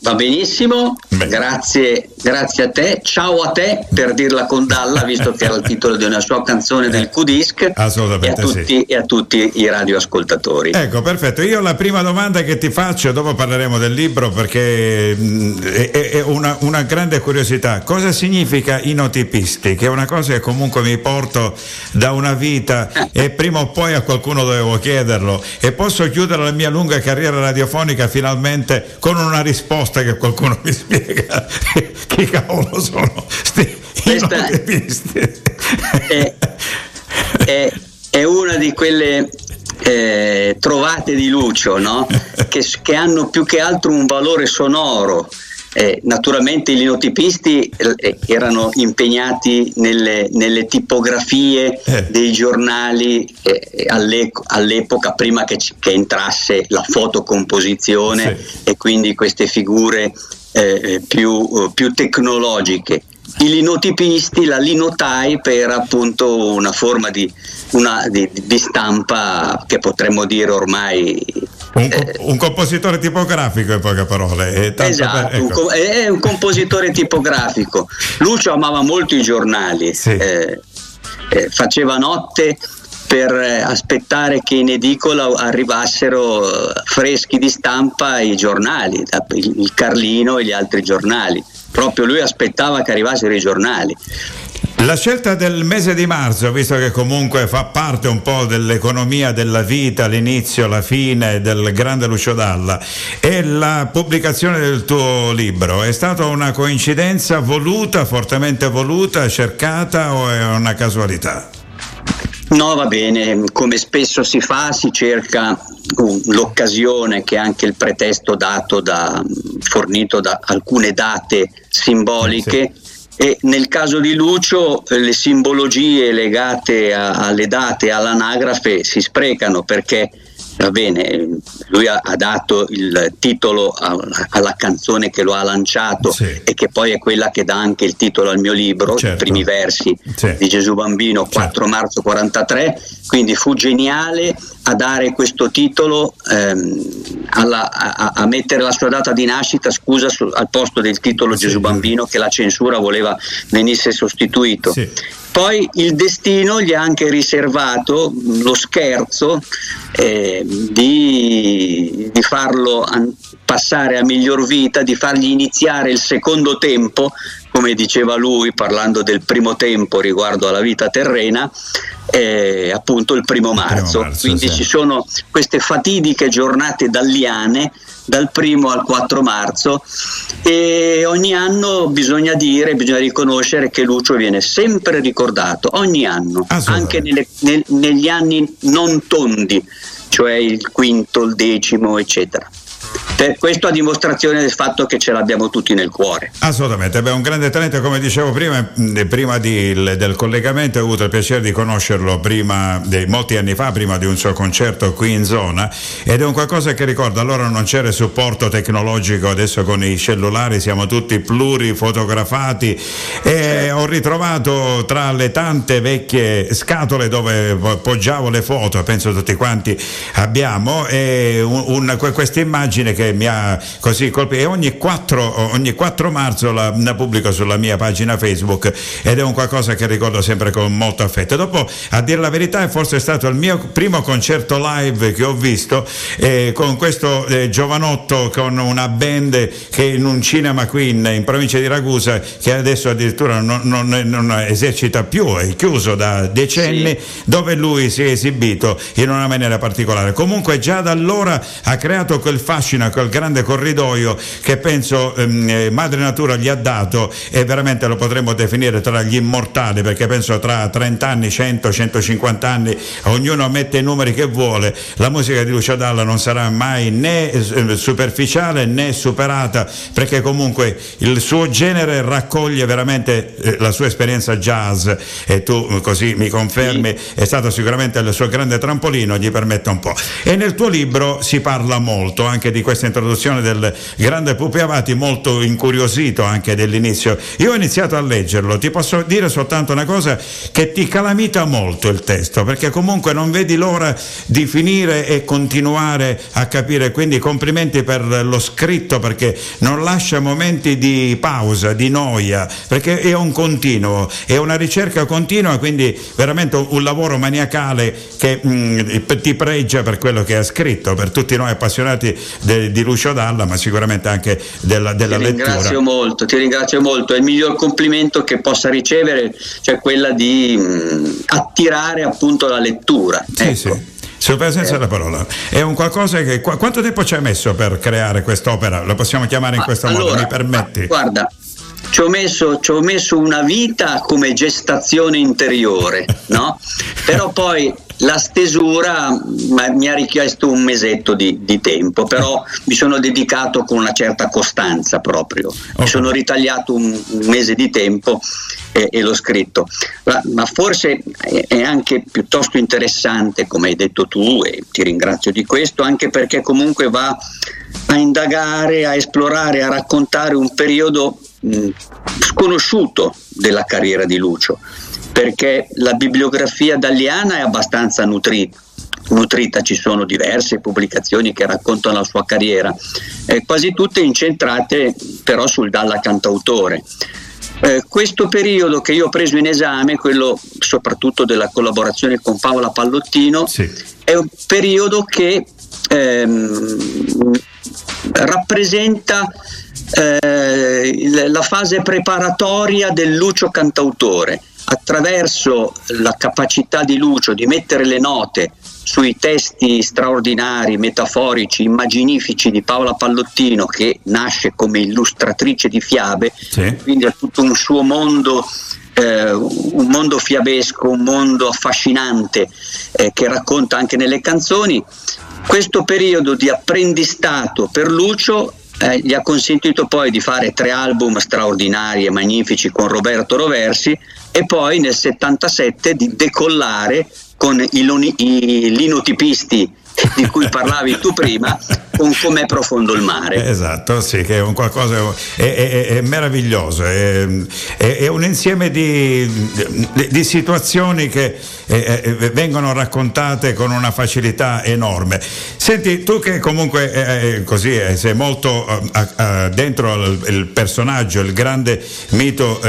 Eh, va benissimo, grazie, grazie, a te, ciao a te per dirla con Dalla, visto che era il (laughs) titolo di una sua canzone del Q-Disc Assolutamente e a, tutti, sì. e a tutti i radioascoltatori. Ecco, perfetto. Io la prima domanda che ti faccio, dopo parleremo del libro perché mh, è, è una, una, grande curiosità. Cosa significa inotipisti? Che è una cosa che comunque mi porto da una vita (laughs) e prima o poi a qualcuno dovevo chiederlo e posso chiudere la mia lunga carriera radiofonica finalmente con una risposta risposta che qualcuno mi spiega (laughs) chi cavolo sono sti Questa è, è, è, una di quelle eh, trovate di Lucio no? (laughs) che, che hanno più che altro un valore sonoro eh, naturalmente i linotipisti eh, erano impegnati nelle, nelle tipografie eh. dei giornali eh, all'epoca prima che, che, entrasse la fotocomposizione sì. e quindi queste figure eh, più, più tecnologiche. I linotipisti, la linotype era appunto una forma di, una, di, di stampa che potremmo dire ormai un, eh, un, compositore tipografico in poche parole. esatto, per, ecco. un, è un compositore tipografico. Lucio amava molto i giornali, sì. eh, eh, faceva notte per aspettare che in edicola arrivassero freschi di stampa i giornali, il Carlino e gli altri giornali. Proprio lui aspettava che arrivassero i giornali. La scelta del mese di marzo, visto che comunque fa parte un po' dell'economia della vita, l'inizio, la fine del grande Lucio Dalla, e la pubblicazione del tuo libro, è stata una coincidenza voluta, fortemente voluta, cercata o è una casualità? No, va bene, come spesso si fa, si cerca l'occasione che è anche il pretesto dato da, fornito da alcune date simboliche. Sì e nel caso di Lucio eh, le simbologie legate a, alle date, all'anagrafe si sprecano perché va bene, lui ha, ha dato il titolo a, alla canzone che lo ha lanciato sì. e che poi è quella che dà anche il titolo al mio libro, certo. i primi versi sì. di Gesù Bambino, 4 certo. marzo 43, quindi fu geniale a dare questo titolo, ehm, alla, a, a, mettere la sua data di nascita, scusa, su, al posto del titolo sì, Gesù Bambino che la censura voleva venisse sostituito. Poi il destino gli ha anche riservato lo scherzo eh, di, di, farlo passare a miglior vita, di fargli iniziare il secondo tempo, come diceva lui parlando del primo tempo riguardo alla vita terrena, eh, appunto il primo marzo. primo marzo Quindi sì. ci sono queste fatidiche giornate dalliane dal primo al 4 marzo e ogni anno bisogna dire, bisogna riconoscere che Lucio viene sempre ricordato, ogni anno, anche nelle, nel, negli anni non tondi, cioè il quinto, il decimo, eccetera. Questo a dimostrazione del fatto che ce l'abbiamo tutti nel cuore. Assolutamente, Beh, un grande talento, come dicevo prima, prima di, del collegamento ho avuto il piacere di conoscerlo prima, di, molti anni fa, prima di un suo concerto qui in zona ed è un qualcosa che ricordo, allora non c'era il supporto tecnologico, adesso con i cellulari siamo tutti plurifotografati e ho ritrovato tra le tante vecchie scatole dove poggiavo le foto, penso tutti quanti abbiamo, queste immagini un'immagine che mi ha così colpito e ogni 4, ogni 4 marzo la, la, pubblico sulla mia pagina Facebook ed è un qualcosa che ricordo sempre con molto affetto. Dopo, a dire la verità, è forse stato il mio primo concerto live che ho visto eh, con questo eh, giovanotto con una band che in un cinema qui in, in provincia di Ragusa che adesso addirittura non, non, non, esercita più, è chiuso da decenni, sì. dove lui si è esibito in una maniera particolare. Comunque già da allora ha creato quel fascino, quel grande corridoio che penso ehm, eh, Madre Natura gli ha dato e veramente lo potremmo definire tra gli immortali perché penso tra 30 anni, 100, 150 anni ognuno mette i numeri che vuole, la musica di Lucio Dalla non sarà mai né eh, superficiale né superata perché comunque il suo genere raccoglie veramente eh, la sua esperienza jazz. E tu così mi confermi è stato sicuramente il suo grande trampolino, gli permette un po'. E nel tuo libro si parla molto anche di questa introduzione del grande Pupi Avati, molto incuriosito anche dell'inizio. Io ho iniziato a leggerlo, ti posso dire soltanto una cosa che ti calamita molto il testo, perché comunque non vedi l'ora di finire e continuare a capire, quindi complimenti per lo scritto perché non lascia momenti di pausa, di noia, perché è un continuo, è una ricerca continua, quindi veramente un lavoro maniacale che mh, mm, ti pregia per quello che ha scritto, per tutti noi appassionati de, di Lucio Dalla, ma sicuramente anche della, della ti lettura. Ringrazio molto, ti ringrazio molto, è il miglior complimento che possa ricevere, cioè quella di mh, mm, attirare appunto la lettura. Sì, ecco. sì. Senso eh. della parola. È un qualcosa che. Qu- quanto tempo ci hai messo per creare quest'opera? Lo possiamo chiamare in questo allora, modo, mi permetti? Guarda, ci ho, messo, ci ho messo una vita come gestazione interiore, no? Però poi la stesura mi ha richiesto un mesetto di, di, tempo, però mi sono dedicato con una certa costanza proprio. Okay. Mi sono ritagliato un, un, mese di tempo e, e l'ho scritto. Ma, ma forse è, è, anche piuttosto interessante, come hai detto tu, e ti ringrazio di questo, anche perché comunque va a indagare, a esplorare, a raccontare un periodo sconosciuto della carriera di Lucio, perché la bibliografia dalliana è abbastanza nutrita nutrita, ci sono diverse pubblicazioni che raccontano la sua carriera, eh, quasi tutte incentrate però sul Dalla cantautore. Eh, questo periodo che io ho preso in esame, quello soprattutto della collaborazione con Paola Pallottino, sì. è un periodo che ehm, rappresenta eh, la fase preparatoria del Lucio cantautore. Attraverso la capacità di Lucio di mettere le note sui testi straordinari, metaforici, immaginifici di Paola Pallottino, che nasce come illustratrice di fiabe, sì. quindi ha tutto un suo mondo eh, un mondo fiabesco, un mondo affascinante eh, che racconta anche nelle canzoni. Questo periodo di apprendistato per Lucio eh, gli ha consentito poi di fare tre album straordinari e magnifici con Roberto Roversi e poi nel 77 di decollare con i, i linotipisti di cui parlavi tu prima, con com'è profondo il mare. Esatto, sì, che è un qualcosa è, è, è meraviglioso, è, è, un insieme di, di, di situazioni che eh, vengono raccontate con una facilità enorme. Senti, tu che comunque eh, così sei molto eh, dentro il, personaggio, il grande mito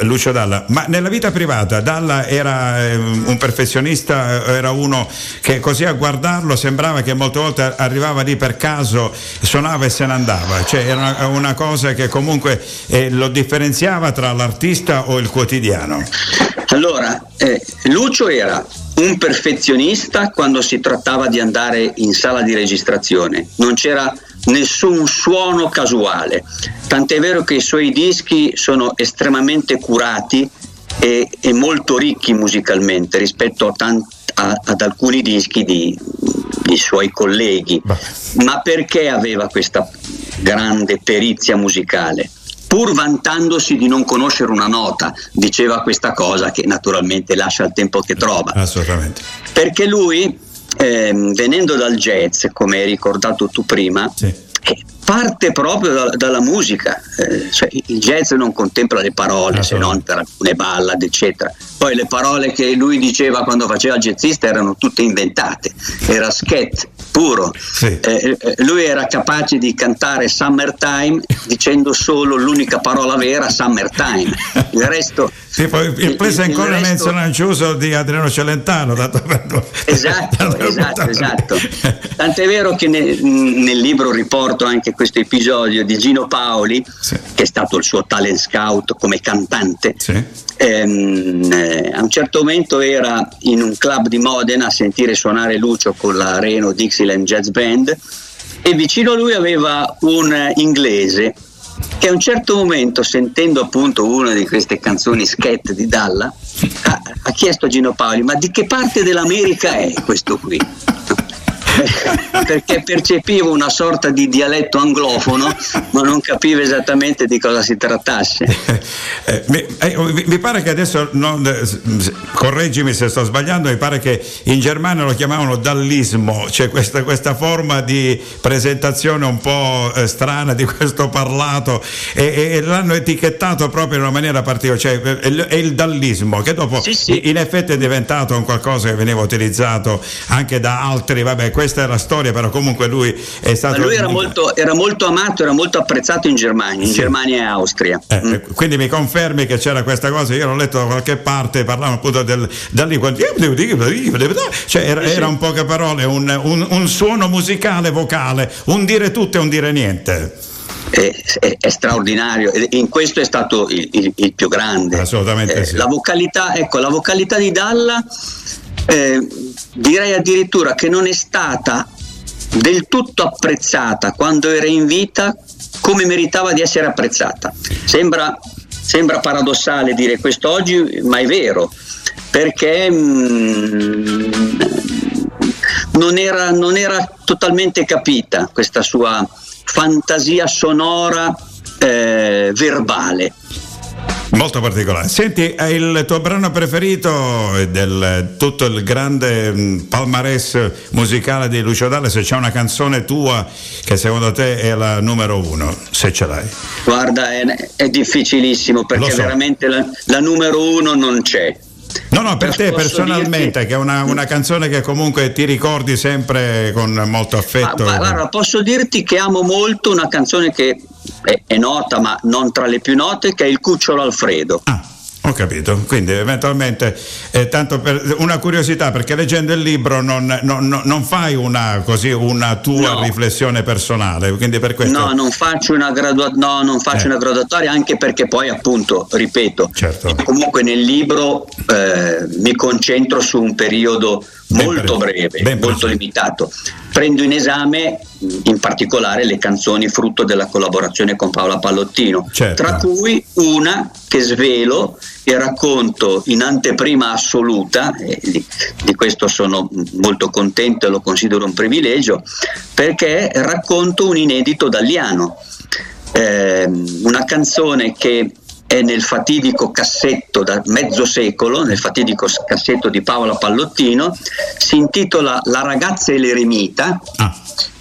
Lucio Dalla, ma nella vita privata Dalla era un perfezionista, era uno che così a guardarlo sembrava sembrava che molte volte arrivava lì per caso, suonava e se ne andava, cioè era una, cosa che comunque eh, lo differenziava tra l'artista o il quotidiano. Allora, eh, Lucio era un perfezionista quando si trattava di andare in sala di registrazione, non c'era nessun suono casuale, tant'è vero che i suoi dischi sono estremamente curati e, e molto ricchi musicalmente rispetto a, tanti, ad alcuni dischi di, i suoi colleghi, ma perché aveva questa grande perizia musicale? Pur vantandosi di non conoscere una nota, diceva questa cosa che naturalmente lascia il tempo che trova. Assolutamente. Perché lui, ehm, venendo dal jazz, come hai ricordato tu prima, sì. eh, parte proprio da, dalla musica, eh, cioè, il jazz non contempla le parole se non per alcune ballad eccetera, poi le parole che lui diceva quando faceva il jazzista erano tutte inventate, era scat, puro. Sì. Eh, eh, lui era capace di cantare Summertime dicendo solo l'unica parola vera, Summertime. Il resto. Tipo il, il Please ancora resto... Menziona Ciuso di Adriano Celentano. Dato per... Esatto, esatto, esatto. Tant'è vero che nel, nel, libro riporto anche questo episodio di Gino Paoli, sì. che è stato il suo talent scout come cantante. Sì. Ehm, eh, a un certo momento era in un club di Modena a sentire suonare Lucio con la Reno Dixieland Jazz Band e vicino a lui aveva un inglese che a un certo momento, sentendo appunto una di queste canzoni scat di Dalla, ha, ha chiesto a Gino Paoli: Ma di che parte dell'America è questo qui? Perché percepivo una sorta di dialetto anglofono, ma non capivo esattamente di cosa si trattasse. (laughs) Eh, mi, eh, mi, pare che adesso, non, eh, correggimi se sto sbagliando, mi pare che in Germania lo chiamavano dallismo, cioè questa, questa forma di presentazione un po' eh, strana di questo parlato e, e, l'hanno etichettato proprio in una maniera particolare, cioè è il, è il dallismo che dopo sì, sì. in effetti è diventato un qualcosa che veniva utilizzato anche da altri, vabbè, questa è la storia, però comunque lui è stato... Ma lui era molto, era molto, amato, era molto apprezzato in Germania, in sì. Germania e Austria. Eh, mm. Quindi mi confermi che c'era questa cosa, io l'ho letto da qualche parte, parlavano appunto del, da lì, cioè era, era un poche parole, un, un, un suono musicale, vocale, un dire tutto e un dire niente. È, è, è, straordinario in questo è stato il, il, il più grande assolutamente eh, sì. la vocalità ecco la vocalità di Dalla eh, direi addirittura che non è stata del tutto apprezzata quando era in vita come meritava di essere apprezzata. Sembra, sembra paradossale dire questo oggi, ma è vero, perché mm, non, era, non era totalmente capita questa sua fantasia sonora eh, verbale. Molto particolare. Senti, è il tuo brano preferito del tutto il grande mm, palmarès musicale di Lucio Dalle? Se c'è una canzone tua che secondo te è la numero uno, se ce l'hai. Guarda, è, è difficilissimo perché so. veramente la, la numero uno non c'è. No, no, per te personalmente, dirti... che è una, una, canzone che comunque ti ricordi sempre con molto affetto. Ma, guarda, posso dirti che amo molto una canzone che è, è, nota ma non tra le più note, che è Il Cucciolo Alfredo. Ah. Ho capito, quindi eventualmente eh, tanto per una curiosità perché leggendo il libro non, non, non fai una, così, una tua no. riflessione personale, quindi per questo... No, non faccio una, gradua- no, non faccio eh. una graduatoria anche perché poi appunto, ripeto, certo. comunque nel libro eh, mi concentro su un periodo ben molto breve, ben molto limitato. Prendo in esame in particolare le canzoni frutto della collaborazione con Paola Pallottino, certo. tra cui una che svelo e racconto in anteprima assoluta, e di, di, questo sono molto contento e lo considero un privilegio, perché racconto un inedito dalliano, eh, una canzone che è nel fatidico cassetto da mezzo secolo, nel fatidico cassetto di Paola Pallottino, si intitola La ragazza e l'eremita. Ah.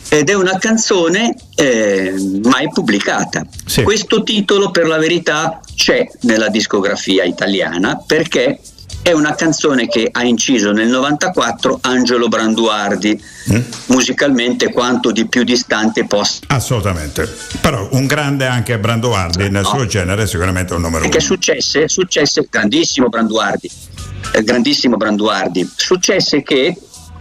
Ed è una canzone eh, mai pubblicata. Sì. Questo titolo, per la verità, c'è nella discografia italiana perché è una canzone che ha inciso nel 94 Angelo Branduardi, mm? musicalmente quanto di più distante possa. Assolutamente, però un grande anche Branduardi nel no. suo genere, sicuramente un numero Perché uno. successe, successe, grandissimo Branduardi, eh, grandissimo Branduardi, successe che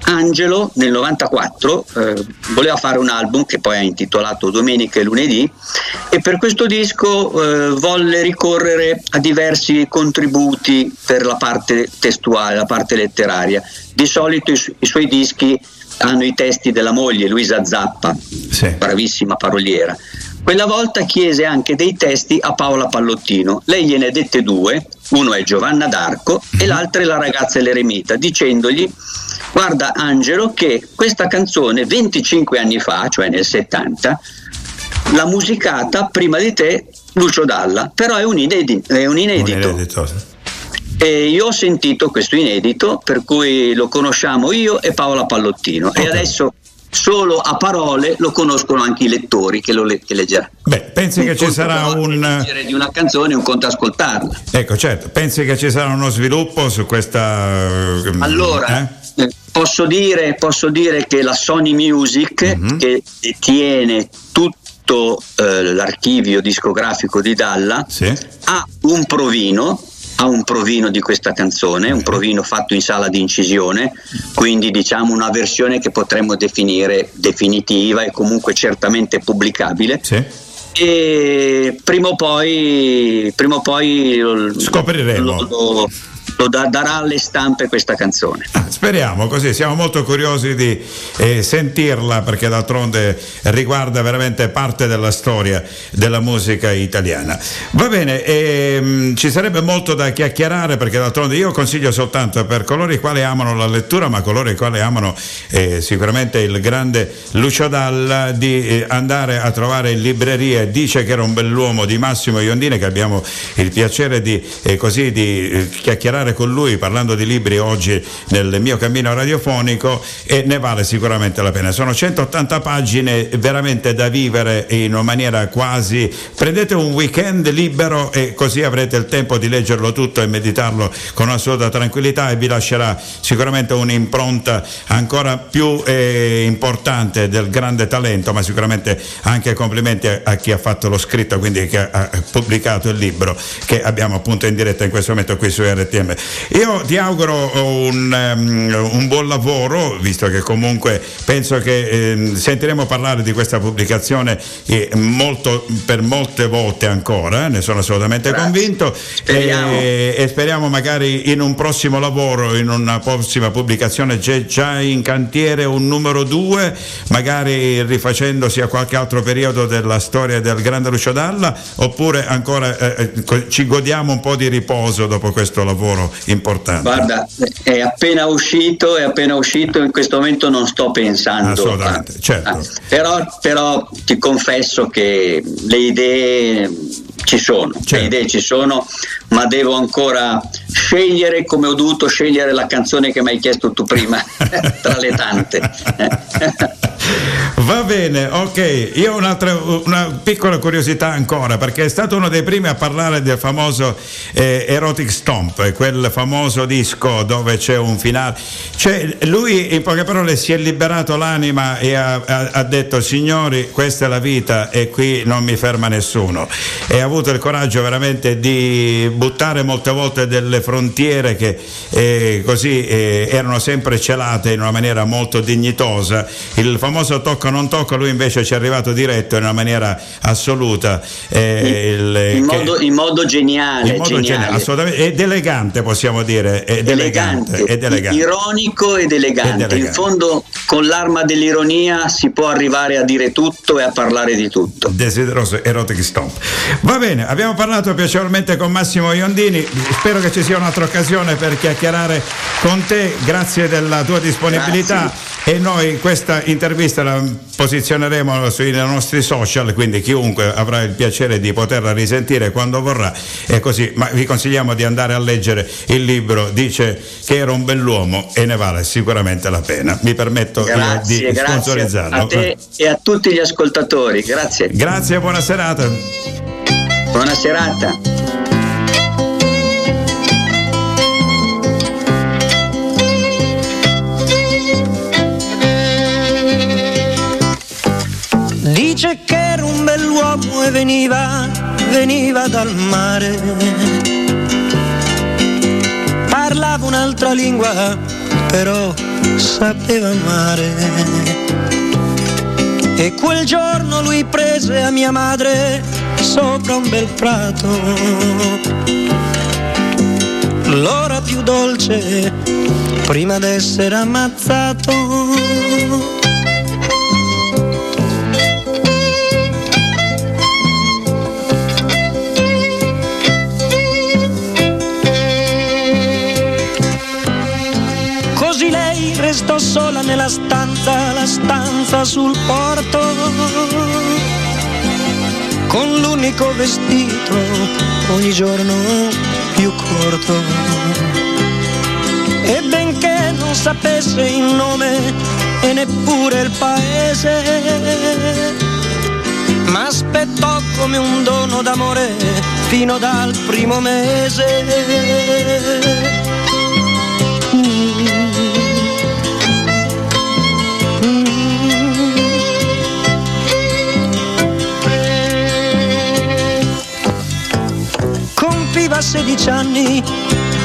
Angelo nel 94 eh, voleva fare un album che poi ha intitolato Domenica e Lunedì e per questo disco eh, volle ricorrere a diversi contributi per la parte testuale, la parte letteraria. Di solito i, su- i suoi dischi hanno i testi della moglie Luisa Zappa, sì. bravissima paroliera. Quella volta chiese anche dei testi a Paola Pallottino. Lei gliene dette due, uno è Giovanna d'Arco e mhm. l'altro è la ragazza l'eremita, dicendogli guarda Angelo che questa canzone 25 anni fa, cioè nel 70, l'ha musicata prima di te Lucio Dalla, però è un, inedito. È un inedito. Un inedito. E io ho sentito questo inedito, per cui lo conosciamo io e Paola Pallottino. Okay. E adesso solo a parole lo conoscono anche i lettori che lo le- che leggeranno. Beh, pensi un che ci sarà un di una canzone un conto ascoltarla. Ecco, certo, pensi che ci sarà uno sviluppo su questa Allora, eh? posso, dire, posso dire che la Sony Music, Mhm. che detiene tutto eh, l'archivio discografico di Dalla, Sì. ha un provino ha un provino di questa canzone, un provino fatto in sala di incisione, quindi diciamo una versione che potremmo definire definitiva e comunque certamente pubblicabile. Sì. E prima o poi, prima o poi Scopriremo. lo- lo- lo da- darà alle stampe questa canzone. Speriamo così, siamo molto curiosi di eh, sentirla perché d'altronde riguarda veramente parte della storia della musica italiana. Va bene, ehm, ci sarebbe molto da chiacchierare perché d'altronde io consiglio soltanto per coloro i quali amano la lettura, ma coloro i quali amano eh, sicuramente il grande Lucio Dalla, di eh, andare a trovare in libreria Dice che era un bell'uomo di Massimo Iondine che abbiamo il piacere di, eh, così, di eh, chiacchierare con lui parlando di libri oggi nel mio cammino radiofonico e ne vale sicuramente la pena. Sono 180 pagine veramente da vivere in una maniera quasi... Prendete un weekend libero e così avrete il tempo di leggerlo tutto e meditarlo con assoluta tranquillità e vi lascerà sicuramente un'impronta ancora più eh, importante del grande talento, ma sicuramente anche complimenti a, a chi ha fatto lo scritto, quindi che ha, ha pubblicato il libro che abbiamo appunto in diretta in questo momento qui su RTM. Io ti auguro un, um, un buon lavoro, visto che comunque penso che ehm, sentiremo parlare di questa pubblicazione eh, molto, per molte volte ancora, ne sono assolutamente Grazie. convinto Speriamo. e, e speriamo magari in un prossimo lavoro, in una prossima pubblicazione c'è già in cantiere un numero due, magari rifacendosi a qualche altro periodo della storia del grande Lucio Dalla, oppure ancora eh, eh, ci godiamo un po' di riposo dopo questo lavoro importante. Guarda, è appena uscito, è appena uscito, in questo momento non sto pensando. Assolutamente, certo. a- però, però ti confesso che le idee ci sono, Certo. le idee ci sono, ma devo ancora scegliere come ho dovuto scegliere la canzone che mi hai chiesto tu prima, (laughs) tra le tante. Va bene, ok. Io ho un'altra, una piccola curiosità ancora, perché è stato uno dei primi a parlare del famoso eh, Erotic Stomp, quel famoso disco dove c'è un finale. Cioè, lui in poche parole si è liberato l'anima e ha, ha- ha detto signori, questa è la vita e qui non mi ferma nessuno. E ha avuto il coraggio veramente di buttare molte volte delle frontiere che eh, così eh, erano sempre celate in una maniera molto dignitosa. Il famoso tocco non tocco, lui invece ci è arrivato diretto in una maniera assoluta. eh, il- in, che- modo, in modo geniale, in modo geniale. geniale, assolutamente, ed elegante possiamo dire, ed elegante, elegante, ed elegante. ironico ed elegante. Ed elegante. In fondo, con l'arma dell'ironia si può arrivare a dire tutto e a parlare di tutto. desideroso erotic stomp. Va bene, abbiamo parlato piacevolmente con Massimo Iondini, spero che ci sia un'altra occasione per chiacchierare con te, grazie della tua disponibilità e noi questa intervista la posizioneremo sui nostri social, quindi chiunque avrà il piacere di poterla risentire quando vorrà e così, ma vi consigliamo di andare a leggere il libro, dice che era un bell'uomo e ne vale sicuramente la pena. Mi permetto Grazie, di grazie sponsorizzarlo. a te e a tutti gli ascoltatori. Grazie. Grazie e buona serata. Buona serata. Dice che era un bell'uomo e veniva, veniva dal mare. Parlava un'altra lingua, però sapeva amare. E quel giorno lui prese a mia madre sopra un bel prato. L'ora più dolce prima d'essere ammazzato. Così lei restò sola nella stanza, la stanza sul porto, con l'unico vestito ogni giorno più corto. E benché non sapesse il nome e neppure il paese, ma aspettò come un dono d'amore fino dal primo mese. 16 anni,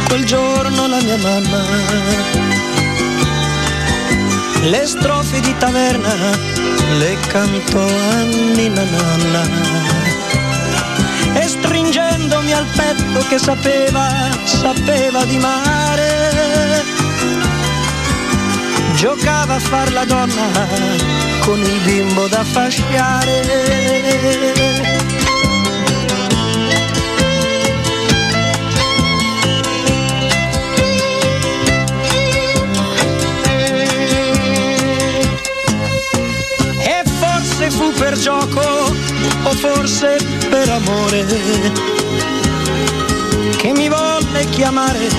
quel giorno la mia mamma. Le strofe di taverna le cantò a Nina Nanna. E stringendomi al petto che sapeva, sapeva di mare, giocava a far la donna con il bimbo da fasciare. Per gioco o forse per amore che mi volle chiamare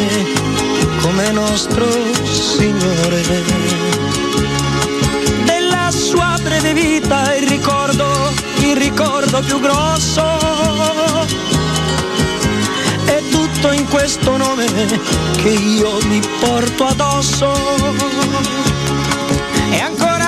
come nostro Signore. Della sua breve vita il ricordo, il ricordo più grosso è tutto in questo nome che io mi porto addosso. E ancora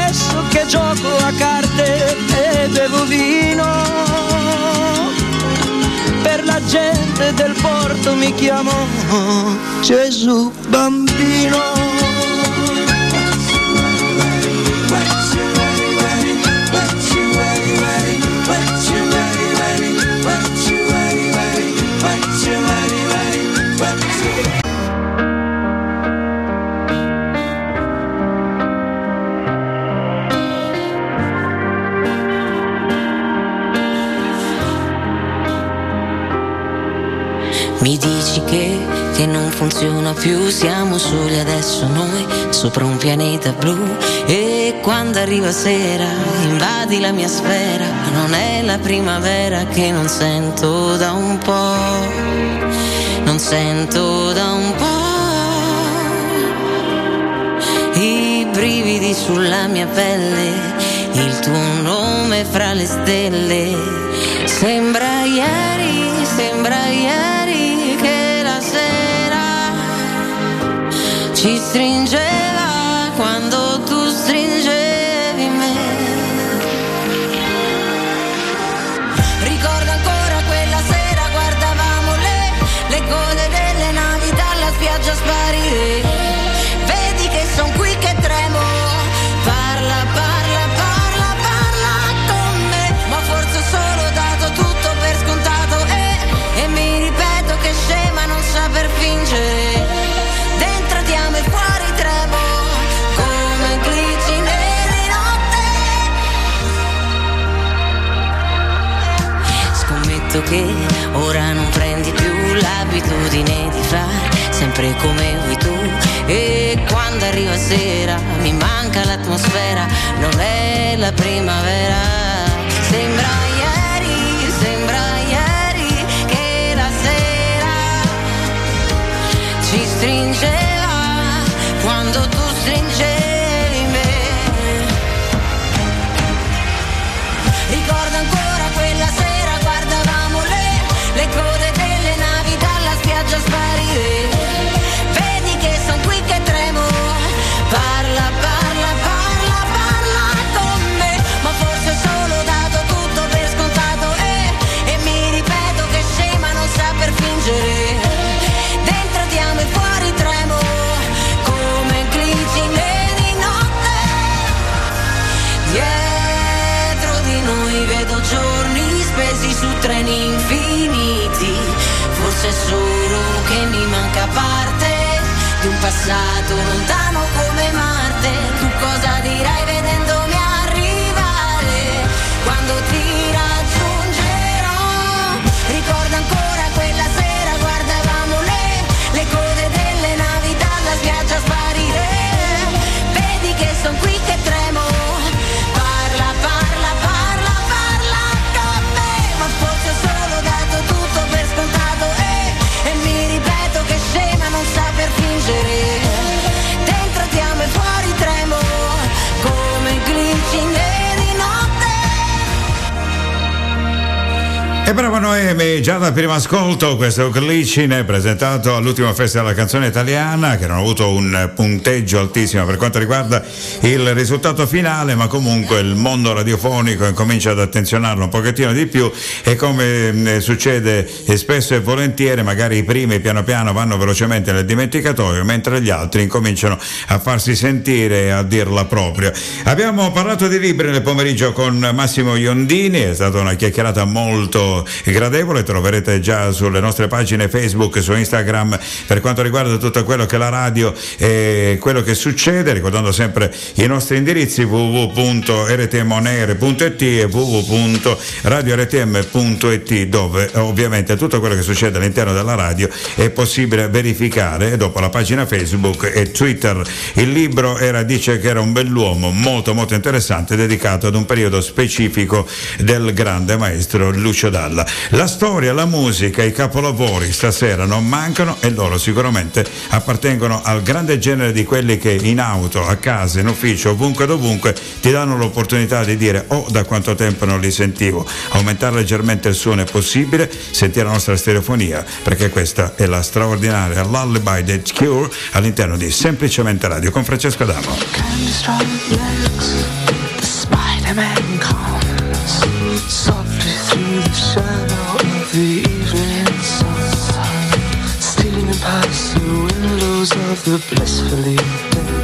che gioco a carte e bevo vino, per la gente del porto mi chiamo Gesù bambino. Che, non funziona più, siamo soli adesso noi sopra un pianeta blu e quando arriva sera invadi la mia sfera, non è la primavera che non sento da un po', non sento da un po'. I brividi sulla mia pelle, il tuo nome fra le stelle, sembra ieri, sembra ieri ci stringeva l'abitudine di fare sempre come vuoi tu. E quando arriva sera mi manca l'atmosfera, non è la primavera. Sembra ieri, sembra ieri che la sera ci stringeva passato lontano Noemi, già dal primo ascolto, questo Glicine presentato all'ultima festa della canzone italiana, che non ha avuto un punteggio altissimo per quanto riguarda il risultato finale, ma comunque il mondo radiofonico incomincia ad attenzionarlo un pochettino di più e come mm, succede spesso e volentieri, magari i primi piano piano vanno velocemente nel dimenticatoio, mentre gli altri incominciano a farsi sentire e a dirla propria. Abbiamo parlato di libri nel pomeriggio con Massimo Iondini, è stata una chiacchierata molto gradevole, troverete già sulle nostre pagine Facebook e su Instagram per quanto riguarda tutto quello che la radio e quello che succede, ricordando sempre i nostri indirizzi www.rtmonere.it e www.radiortm.it dove ovviamente tutto quello che succede all'interno della radio è possibile verificare dopo la pagina Facebook e Twitter. Il libro era Dice che era un bell'uomo, molto molto interessante, dedicato ad un periodo specifico del grande maestro Lucio Dalla. La storia, la musica, i capolavori stasera non mancano e loro sicuramente appartengono al grande genere di quelli che in auto, a casa, in ufficio, ovunque dovunque ti danno l'opportunità di dire oh da quanto tempo non li sentivo. Aumentare leggermente il suono è possibile, sentire la nostra stereofonia, perché questa è la straordinaria Lullaby The Cure all'interno di Semplicemente Radio con Francesco Adamo. Of the blissfully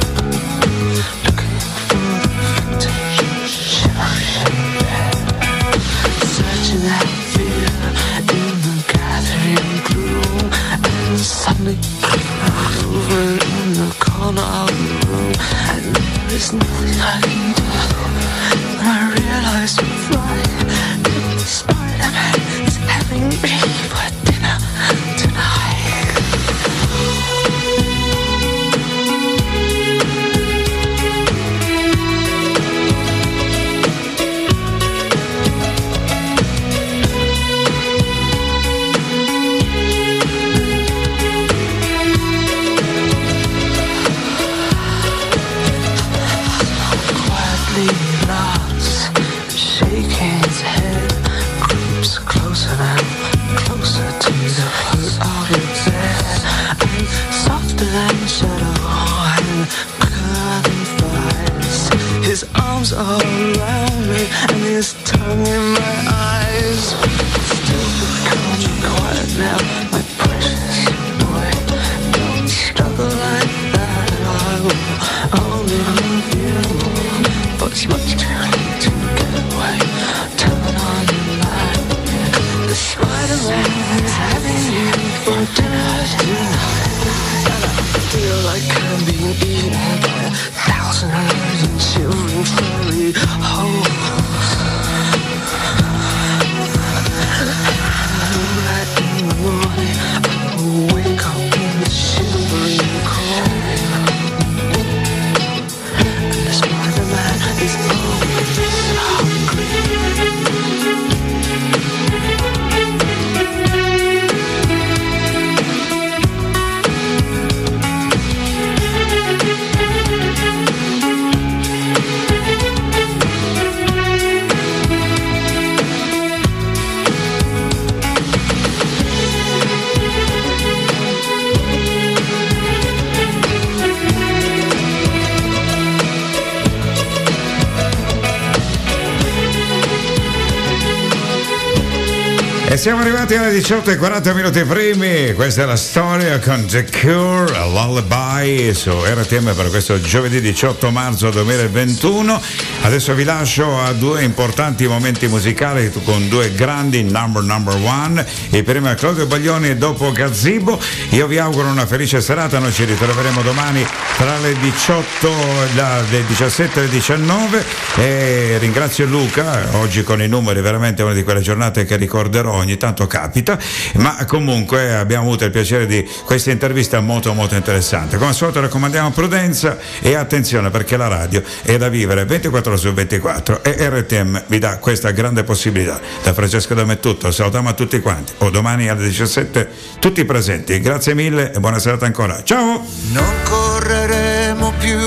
18 e 40 minuti primi, questa è la storia con The Cure, a Lullaby su RTM per questo giovedì 18 marzo 2021. Adesso vi lascio a due importanti momenti musicali con due grandi number number one. Il primo è Claudio Baglioni e dopo Gazzibo. Io vi auguro una felice serata, noi ci ritroveremo domani tra le 18, la- le 17 e le 19 e ringrazio Luca, oggi con i numeri veramente una di quelle giornate che ricorderò, ogni tanto capita, ma comunque abbiamo avuto il piacere di questa intervista molto molto interessante. Come al solito raccomandiamo prudenza e attenzione perché la radio è da vivere 24 ore su 24 e RTM vi dà questa grande possibilità. Da Francesco tutto, salutiamo a tutti quanti. O domani alle 17 tutti presenti. Grazie mille e buona serata ancora. Ciao! Non correremo più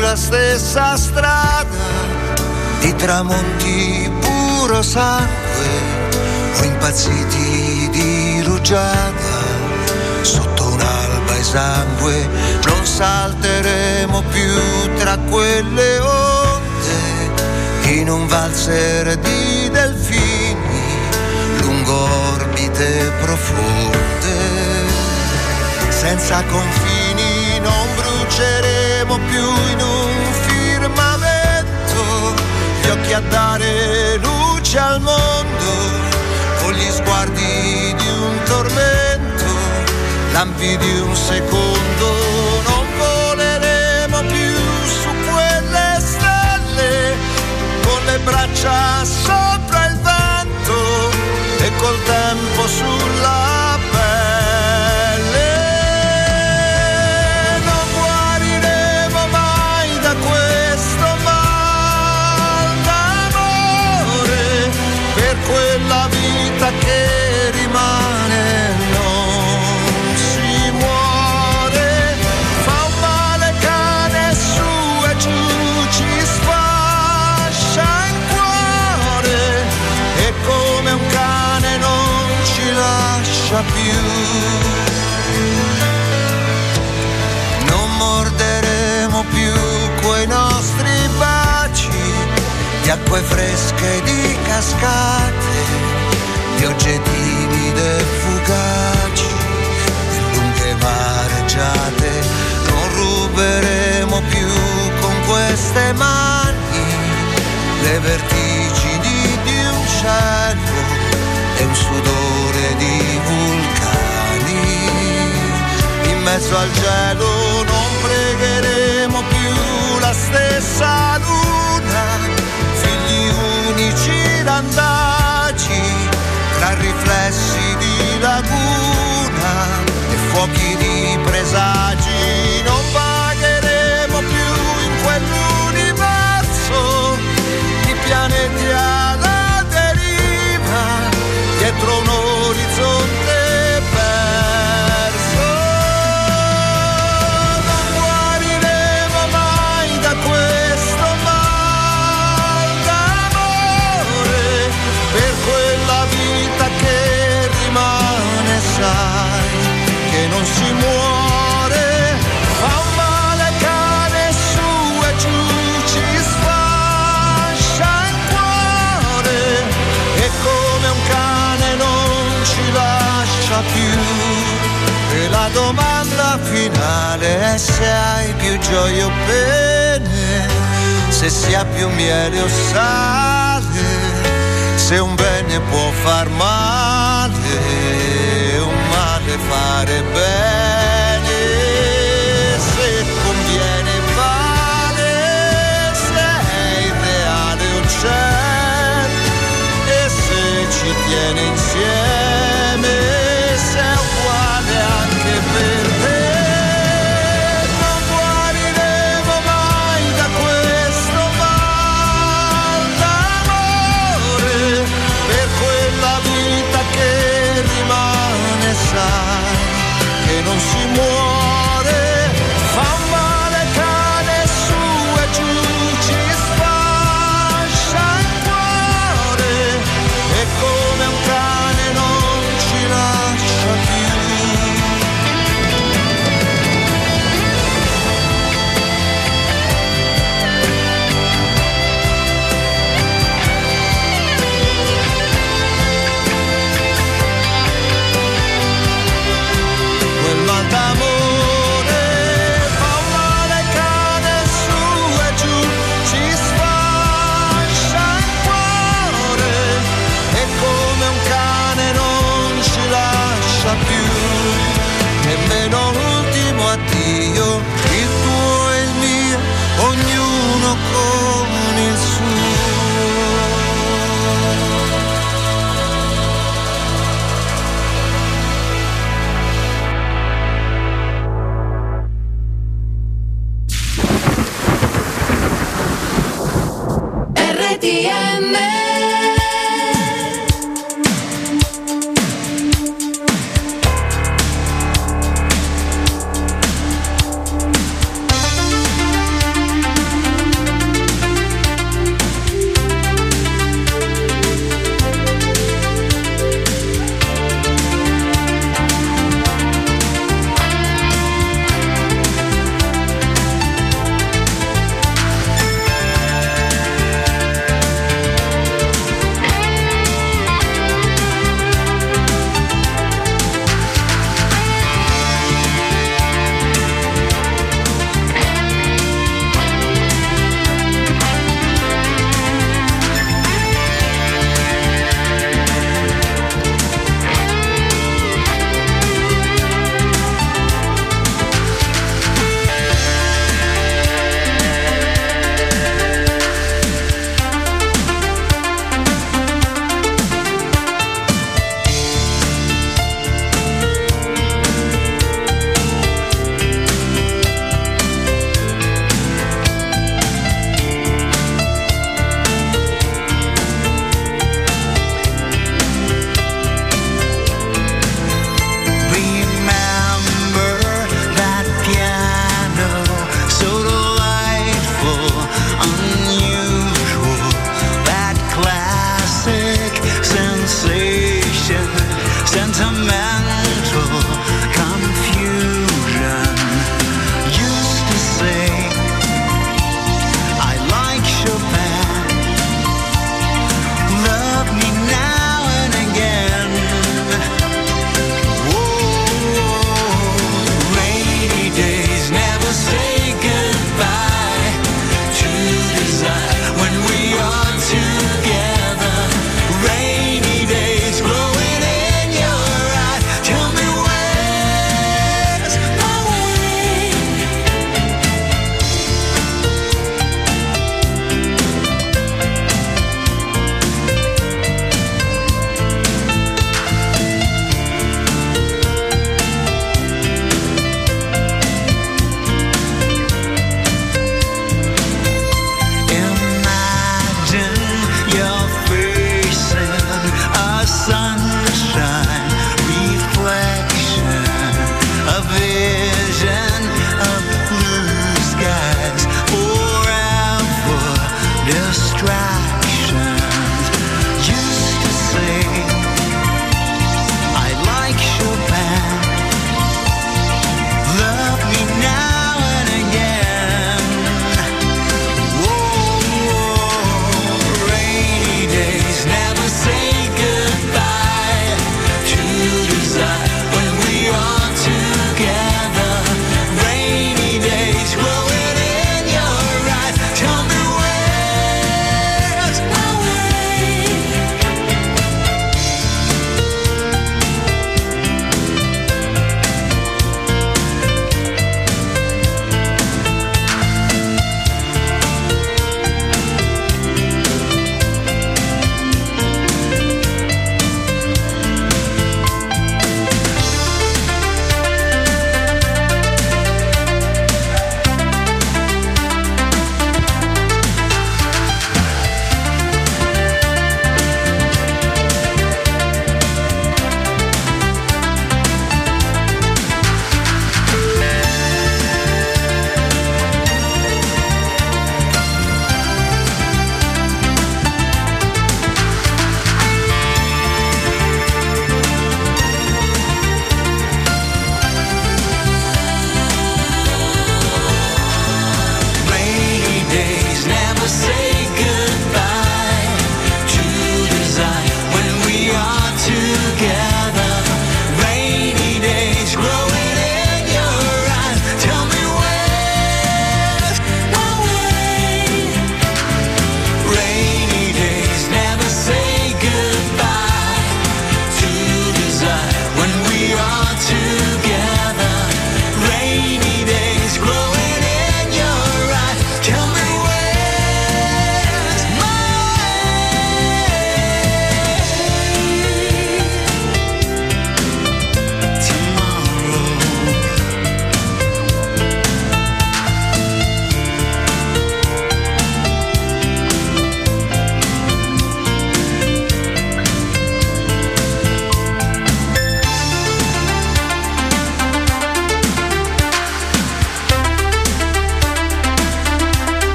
la stessa strada di tramonti puro sangue, o impazziti di rugiada sotto un'alba esangue non salteremo più tra quelle onde in un valzer di delfini lungo orbite profonde. Senza confini non bruceremo più in un firmamento. Gli occhi a dare luce al mondo con gli sguardi di un tormento lampi di un secondo le braccia sopra il vento e col tempo sulla più. Non morderemo più quei nostri baci di acque fresche di cascate di oggettivi fugaci di lunghe mareggiate non ruberemo più con queste mani le vertigini di un cielo e un sudore di mezzo al gelo non pregheremo più la stessa luna. Figli unici randaci tra riflessi di laguna e fuochi di presagi non vagheremo se hai più gioia o pene se si ha più miele o sale se un bene può far male un male fare bene. Se conviene vale se è irreale o c'è e se ci tiene insieme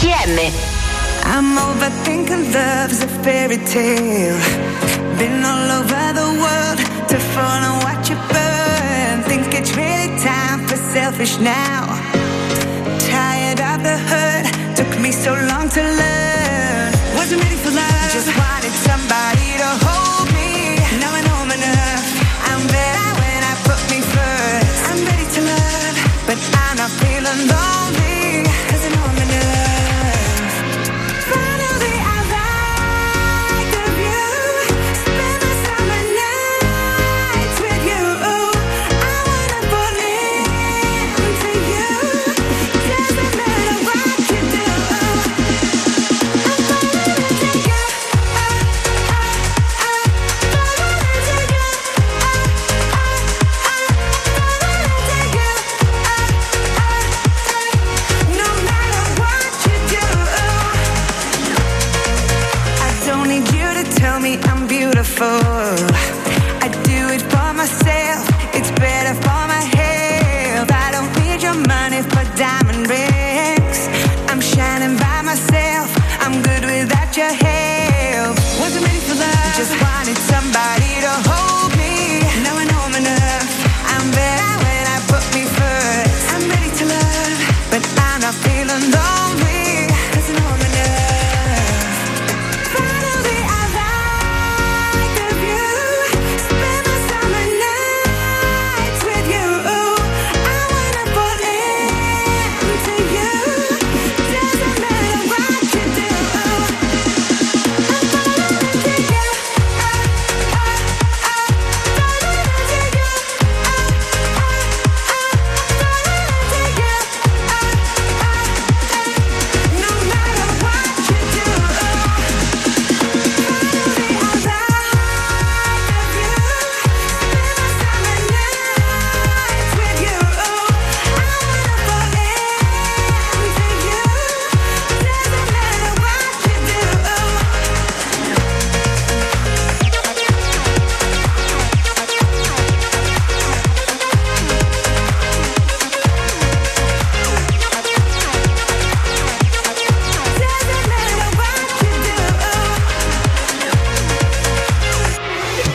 RTM. I'm overthinking love's a fairy tale. Been all over the world to fall and watch it burn. Think it's really time for selfish now. Tired of the hurt, took me so long to learn. Wasn't ready for love, just wanted somebody to hold me. Now I know enough. I'm better when I put me first. I'm ready to love, but I'm not feeling lonely.